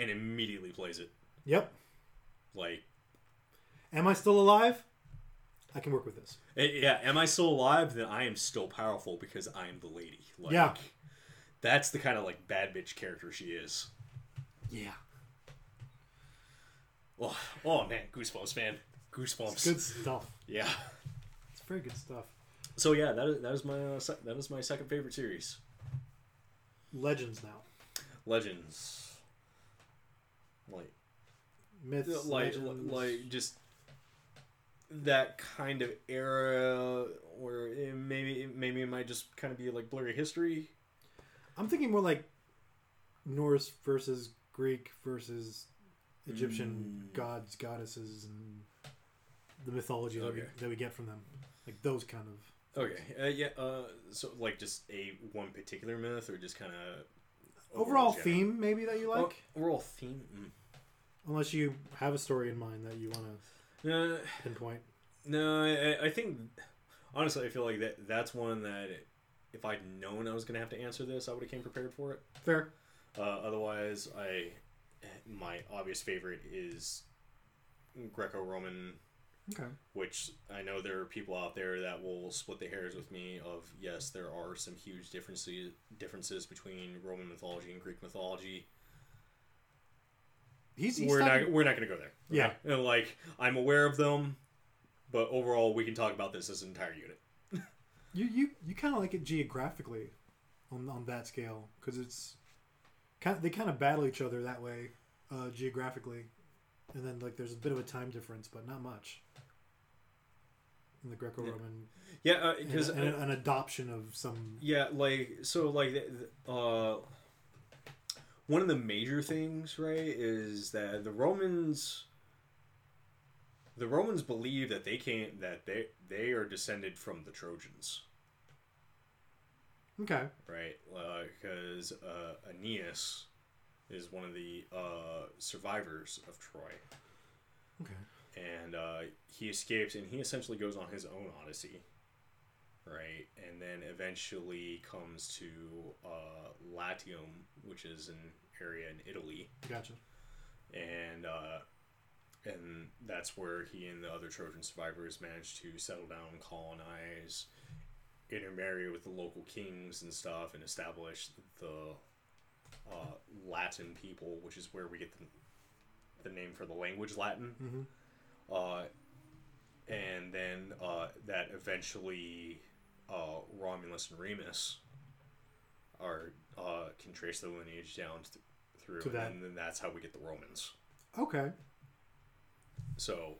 And immediately plays it. Yep. Like, Am I still alive? I can work with this. eh, yeah, am I still alive? Then I am still powerful because I'm the lady. Like, Yeah. That's the kind of like bad bitch character she is. Yeah. Oh, oh man, goosebumps, man, goosebumps. Good stuff. Yeah. It's very good stuff. So yeah, that is that is my uh, that is my second favorite series. Legends now. Legends. Like Myths. like legends. like just that kind of era where it maybe maybe it might just kind of be like blurry history. I'm thinking more like Norse versus Greek versus Egyptian Mm. gods, goddesses, and the mythology that, we, that we get from them. Like those kind of. Okay, uh, yeah. Uh, so like just a one particular myth, or just kind of Overall theme, maybe, that you like? overall theme. Mm. Unless you have a story in mind that you want to No, pinpoint. no. I, I think honestly, I feel like that that's one that if I'd known I was gonna have to answer this, I would have came prepared for it. Fair. Uh, otherwise, I my obvious favorite is Greco-Roman, Okay. which I know there are people out there that will split the hairs with me. Of yes, there are some huge differences differences between Roman mythology and Greek mythology. He's, he's we're talking- not we're not going to go there. Yeah. and like I'm aware of them, but overall, we can talk about this as an entire unit. You you, you kind of like it geographically, on on that scale because it's kind they kind of battle each other that way, uh, geographically, and then like there's a bit of a time difference, but not much. In the Greco-Roman, Yeah, because and an adoption of some. Yeah, like so, like uh, one of the major things, right, is that the Romans, the Romans believe that they came that they they are descended from the Trojans, Okay. right? Because uh, Aeneas is one of the uh, survivors of Troy, Okay. and uh, he escapes, and he essentially goes on his own odyssey right? And then eventually comes to uh, Latium, which is an area in Italy, Gotcha. and uh, and that's where he and the other Trojan survivors managed to settle down, colonize, intermarry with the local kings and stuff, and establish the uh, Latin people, which is where we get the, the name for the language Latin. Mhm. Uh, and then uh, that eventually uh, Romulus and Remus are uh, can trace the lineage down th- through, To and that. then, then that's how we get the Romans. Okay. So,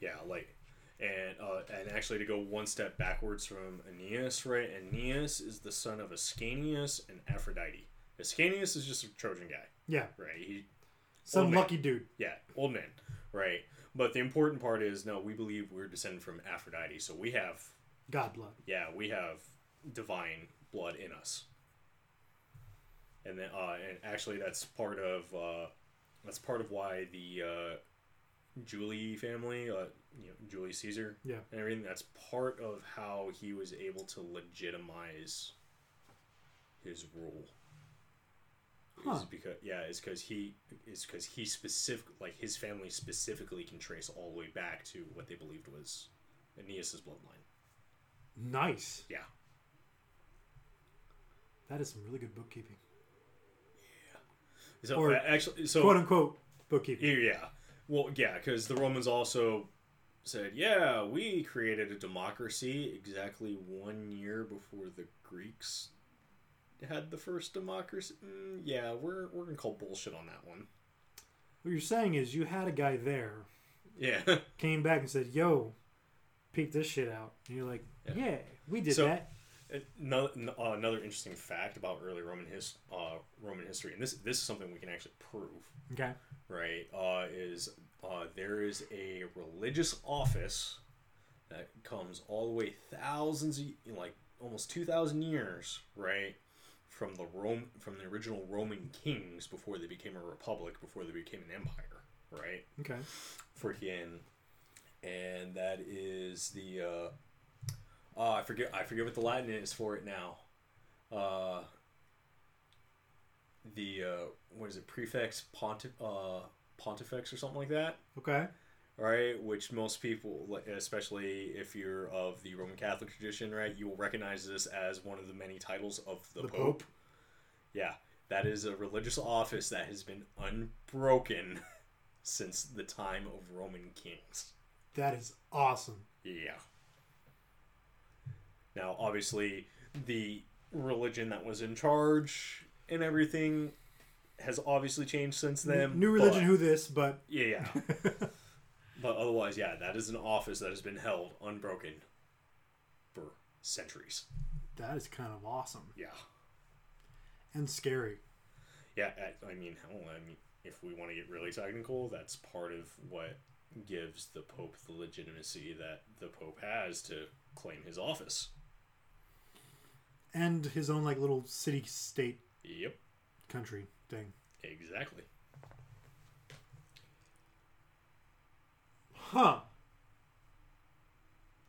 yeah, like, and uh, and actually to go one step backwards from Aeneas, right? Aeneas is the son of Ascanius and Aphrodite. Ascanius is just a Trojan guy, Yeah. right? He, Some man. lucky dude. yeah, old man, right? But the important part is no, we believe we're descended from Aphrodite, so we have, God blood. yeah, we have divine blood in us. And then, uh, and actually, that's part of uh, that's part of why the uh, Julie family, uh, you know, Julius Caesar, Yeah. and everything. That's part of how he was able to legitimize his rule. Huh. Is because yeah, it's because he is because he specific like his family specifically can trace all the way back to what they believed was Aeneas's bloodline. Nice. Yeah. That is some really good bookkeeping. Yeah. So Or uh, actually, so Quote unquote bookkeeping. Yeah. Well, yeah, because the Romans also said, yeah, we created a democracy exactly one year before the Greeks had the first democracy. Mm, yeah, we're, we're going to call bullshit on that one. What you're saying is you had a guy there, Yeah. came back and said, "Yo, peep this shit out," and you're like, Yeah. "Yeah, we did So- that." another, uh, another interesting fact about early Roman his, uh, Roman history, and this this is something we can actually prove, Okay. right? Uh, is uh, there is a religious office that comes all the way thousands, of, like almost two thousand years, right, from the Rome from the original Roman kings before they became a republic, before they became an empire, right? Okay. freaking and that is the uh oh i forget i forget what the latin is for it now uh the uh what is it prefix pontif uh pontifex or something like that Okay. right which most people like, especially if you're of the roman catholic tradition right you will recognize this as one of the many titles of the, The pope. Pope. yeah that is a religious office that has been unbroken since the time of roman kings That is awesome. yeah. Now, obviously, the religion that was in charge and everything has obviously changed since then. New religion, but- who this? But Yeah, yeah. but otherwise, yeah, that is an office that has been held unbroken for centuries. that is kind of awesome Yeah. and scary. Yeah, I, I mean, hell, I mean, if we want to get really technical, that's part of what gives the Pope the legitimacy that the Pope has to claim his office. And his own like little city state Yep, country thing. exactly. Huh.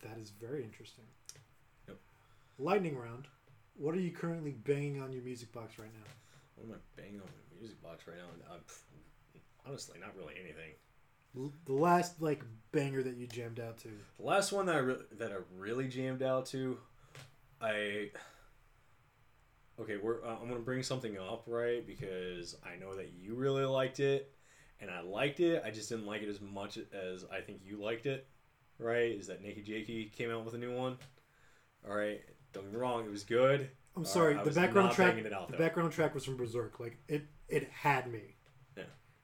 That is very interesting. Yep. Lightning round. What are you currently banging on your music box right now? What am I banging on my music box right now? Uh, pff, honestly, not really anything. The last like banger that you jammed out to. The last one that I re- that I really jammed out to, I. Okay, we're uh, I'm gonna bring something up right because I know that you really liked it, and I liked it. I just didn't like it as much as I think you liked it. Right? Is that Naked Jakey came out with a new one? All right. Don't get me wrong, it was good. I'm sorry, I the background track. it out, the though. background track was from Berserk. Like it, it had me.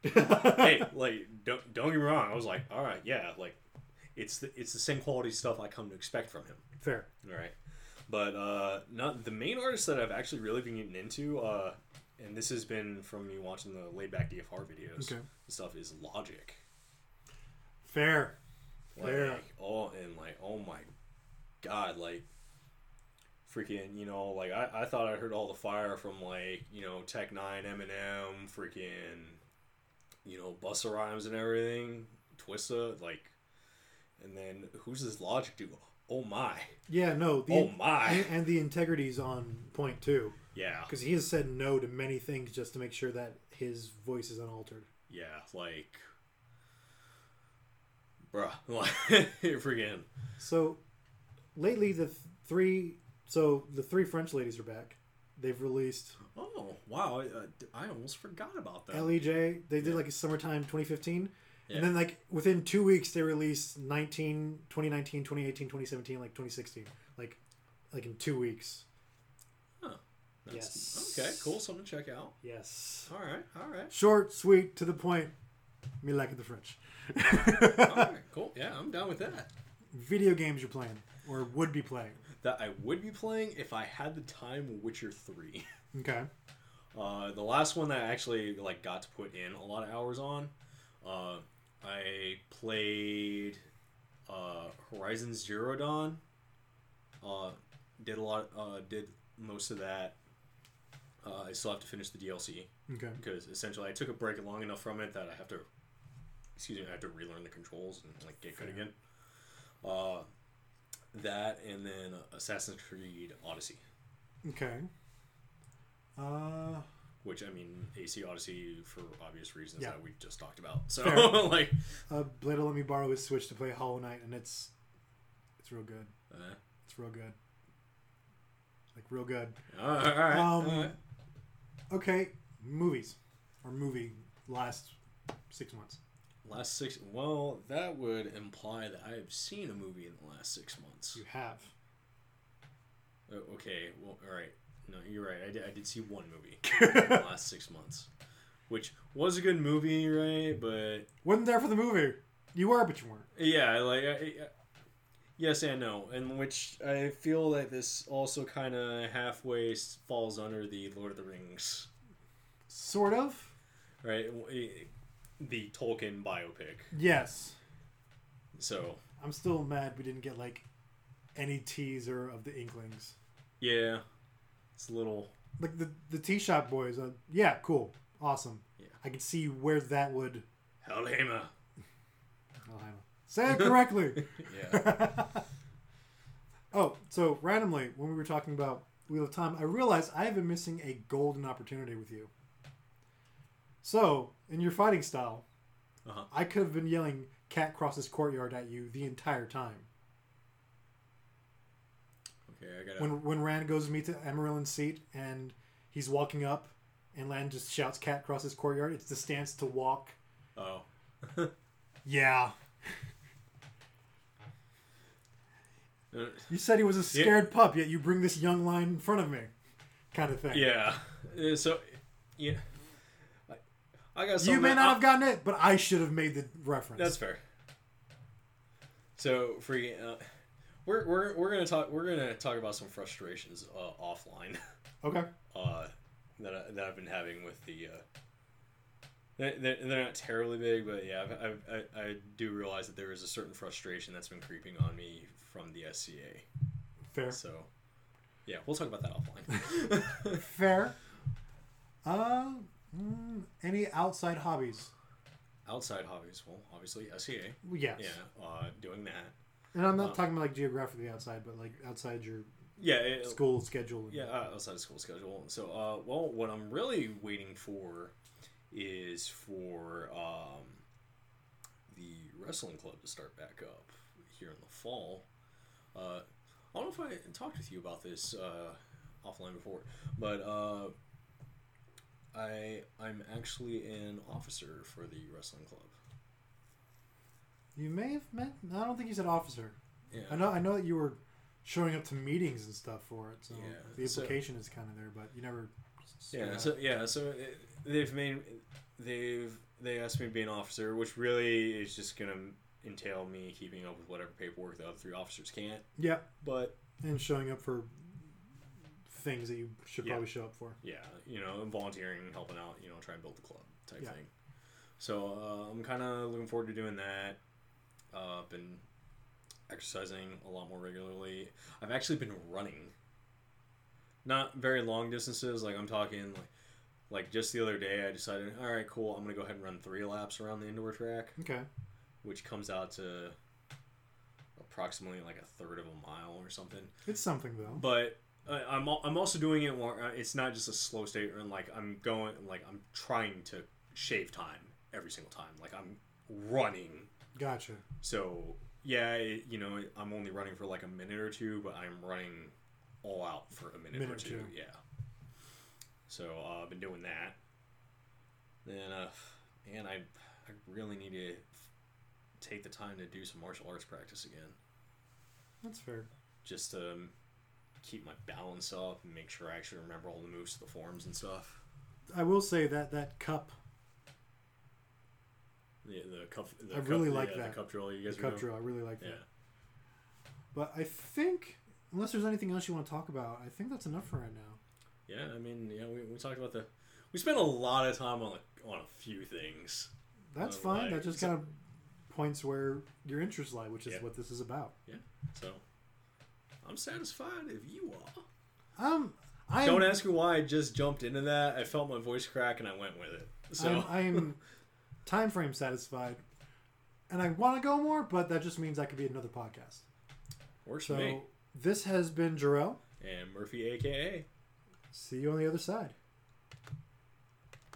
Hey, like don't don't get me wrong. I was like, all right, yeah, like it's the it's the same quality stuff I come to expect from him. Fair. All right, but uh, not the main artist that I've actually really been getting into, uh, and this has been from me watching the laid back DFR videos. Okay. and stuff is Logic. Fair. Like, Fair. oh, and like, oh my god, like freaking, you know, like I, I thought I heard all the fire from like, you know, Tech N9ne, Eminem, freaking, you know, Busta Rhymes and everything, Twista, like, and then who's this Logic dude? Oh my, Yeah. No. The, oh my, and, and the integrity's on point too, yeah, because he has said no to many things just to make sure that his voice is unaltered. yeah, like, bruh, like, freaking, So, lately the th- three, so the three French ladies are back. They've released oh wow, I, uh, I almost forgot about that. LEJ. They did like a summertime 2015. Yeah. And then like within two weeks they released 19, 2019, 2018, 2017, like 2016. Like like in two weeks. That's, Yes. Okay, cool. Something to check out. Yes. All right, all right. Short, sweet, to the point. Me like the French. All right, cool. Yeah, I'm down with that. Video games you're playing or would be playing. That I would be playing if I had the time. Witcher Three. Okay. Uh, the last one that I actually like got to put in a lot of hours on. Uh, I played uh, Horizon Zero Dawn. Uh, did a lot. Uh, did most of that. Uh, I still have to finish the DLC Okay. because essentially I took a break long enough from it that I have to excuse me, I have to relearn the controls and like get good again. That and then Assassin's Creed Odyssey, Okay. Uh, which I mean AC Odyssey for obvious reasons Yeah. that we just talked about. So like, uh, Blade let me borrow his Switch to play Hollow Knight, and it's it's real good. uh, It's real good. Like real good. all right, all right, Um, all right. Okay, movies or movie last six months. Last six. Well, that would imply that I have seen a movie in the last six months. You have. Uh, okay. Well, all right. No, you're right. I did, I did see one movie in the last six months, which was a good movie, right? But Wasn't there for the movie. You were, but you weren't. yeah, like I, I, yes and no, and which I feel that this also kind of halfway falls under the Lord of the Rings, Sort of. right? Eh, The Tolkien biopic. Yes. So I'm still mad we didn't get like any teaser of the Inklings. yeah, it's a little. Like the the Tea Shop Boys. Uh, yeah, cool, awesome. Yeah. I can see where that would. Hellhammer. Oh, Say it correctly. Yeah. oh, so randomly when we were talking about Wheel of Time, I realized I have been missing a golden opportunity with you. So in your fighting style, Uh-huh. I could have been yelling "Cat crosses courtyard" at you the entire time. Okay, I gotta. when when Rand goes to meet the Amyrlin's seat and he's walking up and Lan just shouts cat across his courtyard, it's the stance to walk. oh. Yeah. You said he was a scared pup, yet you bring this young lion in front of me. Kind of thing. Yeah. Uh, So, yeah. I, got. You may that- not have gotten it, but I should have made the reference. That's fair. So, free. Uh, we're, we're, we're gonna talk. We're gonna talk about some frustrations uh, offline okay. uh, that I, that I've been having with the. Uh, they- they're, they're not terribly big, but yeah, I, I, I, I do realize that there is a certain frustration that's been creeping on me from the SCA. Fair. So, yeah, we'll talk about that offline. Fair. Uh, mm, any outside hobbies? Outside hobbies, well, obviously SCA. Yes. Yeah, uh, doing that. And I'm not Uh, talking about like geographically outside, but like outside your Yeah, it, school schedule. yeah, uh, outside of school schedule. So, uh, well, what I'm really waiting for is for um, the wrestling club to start back up here in the fall. Uh, I don't know if I talked with you about this uh, offline before, but uh, I I'm actually an officer for the wrestling club. You may have met. I don't think you said officer. Yeah. I know. I know that you were showing up to meetings and stuff for it, so Yeah, the so- implication is kind of there, but you never. Yeah, so yeah, so it, they've made they've they asked me to be an officer, which really is just gonna entail me keeping up with whatever paperwork the other three officers can't. yeah, But and showing up for things that you should Yeah. probably show up for. yeah, you know, volunteering, helping out, you know, try and build the club type Yeah. thing. So uh, I'm kind of looking forward to doing that. Uh, been exercising a lot more regularly. I've actually been running. Not very long distances. Like I'm talking like like just the other day, I decided, all right, cool. I'm gonna go ahead and run three laps around the indoor track. Okay. which comes out to approximately like a third of a mile or something. It's something though. But I'm I'm also doing it where uh, it's not just a slow state run. Like I'm going, like I'm trying to shave time every single time. Like I'm running. Gotcha. So yeah, it, you know, I'm only running for like a minute or two, but I'm running all out for a minute, Minute or or two. two. Yeah. So uh, I've been doing that. Then, uh, man, I I really need to take the time to do some martial arts practice again, That's fair. just um, keep my balance up and make sure I actually remember all the moves to the forms and stuff. I will say that that cup, The, the cup. The I cup, really like yeah, that. The cup drill you guys cup doing? drill, I really like that. Yeah. But I think, unless there's anything else you want to talk about, I think that's enough for right now. Yeah, I mean, yeah, we, we talked about the. We spent a lot of time on a, on a few things. That's Uh, fine. like, that just kind of points where your interests lie, which is Yeah. what this is about. Yeah. So, I'm satisfied if you are. Um, I Don't ask me why I just jumped into that. I felt my voice crack and I went with it. So, I'm, I'm time frame satisfied. and I want to go more, but that just means I could be another podcast. Works So for me. this has been Jarrell. And Murphy, aka. See you on the other side.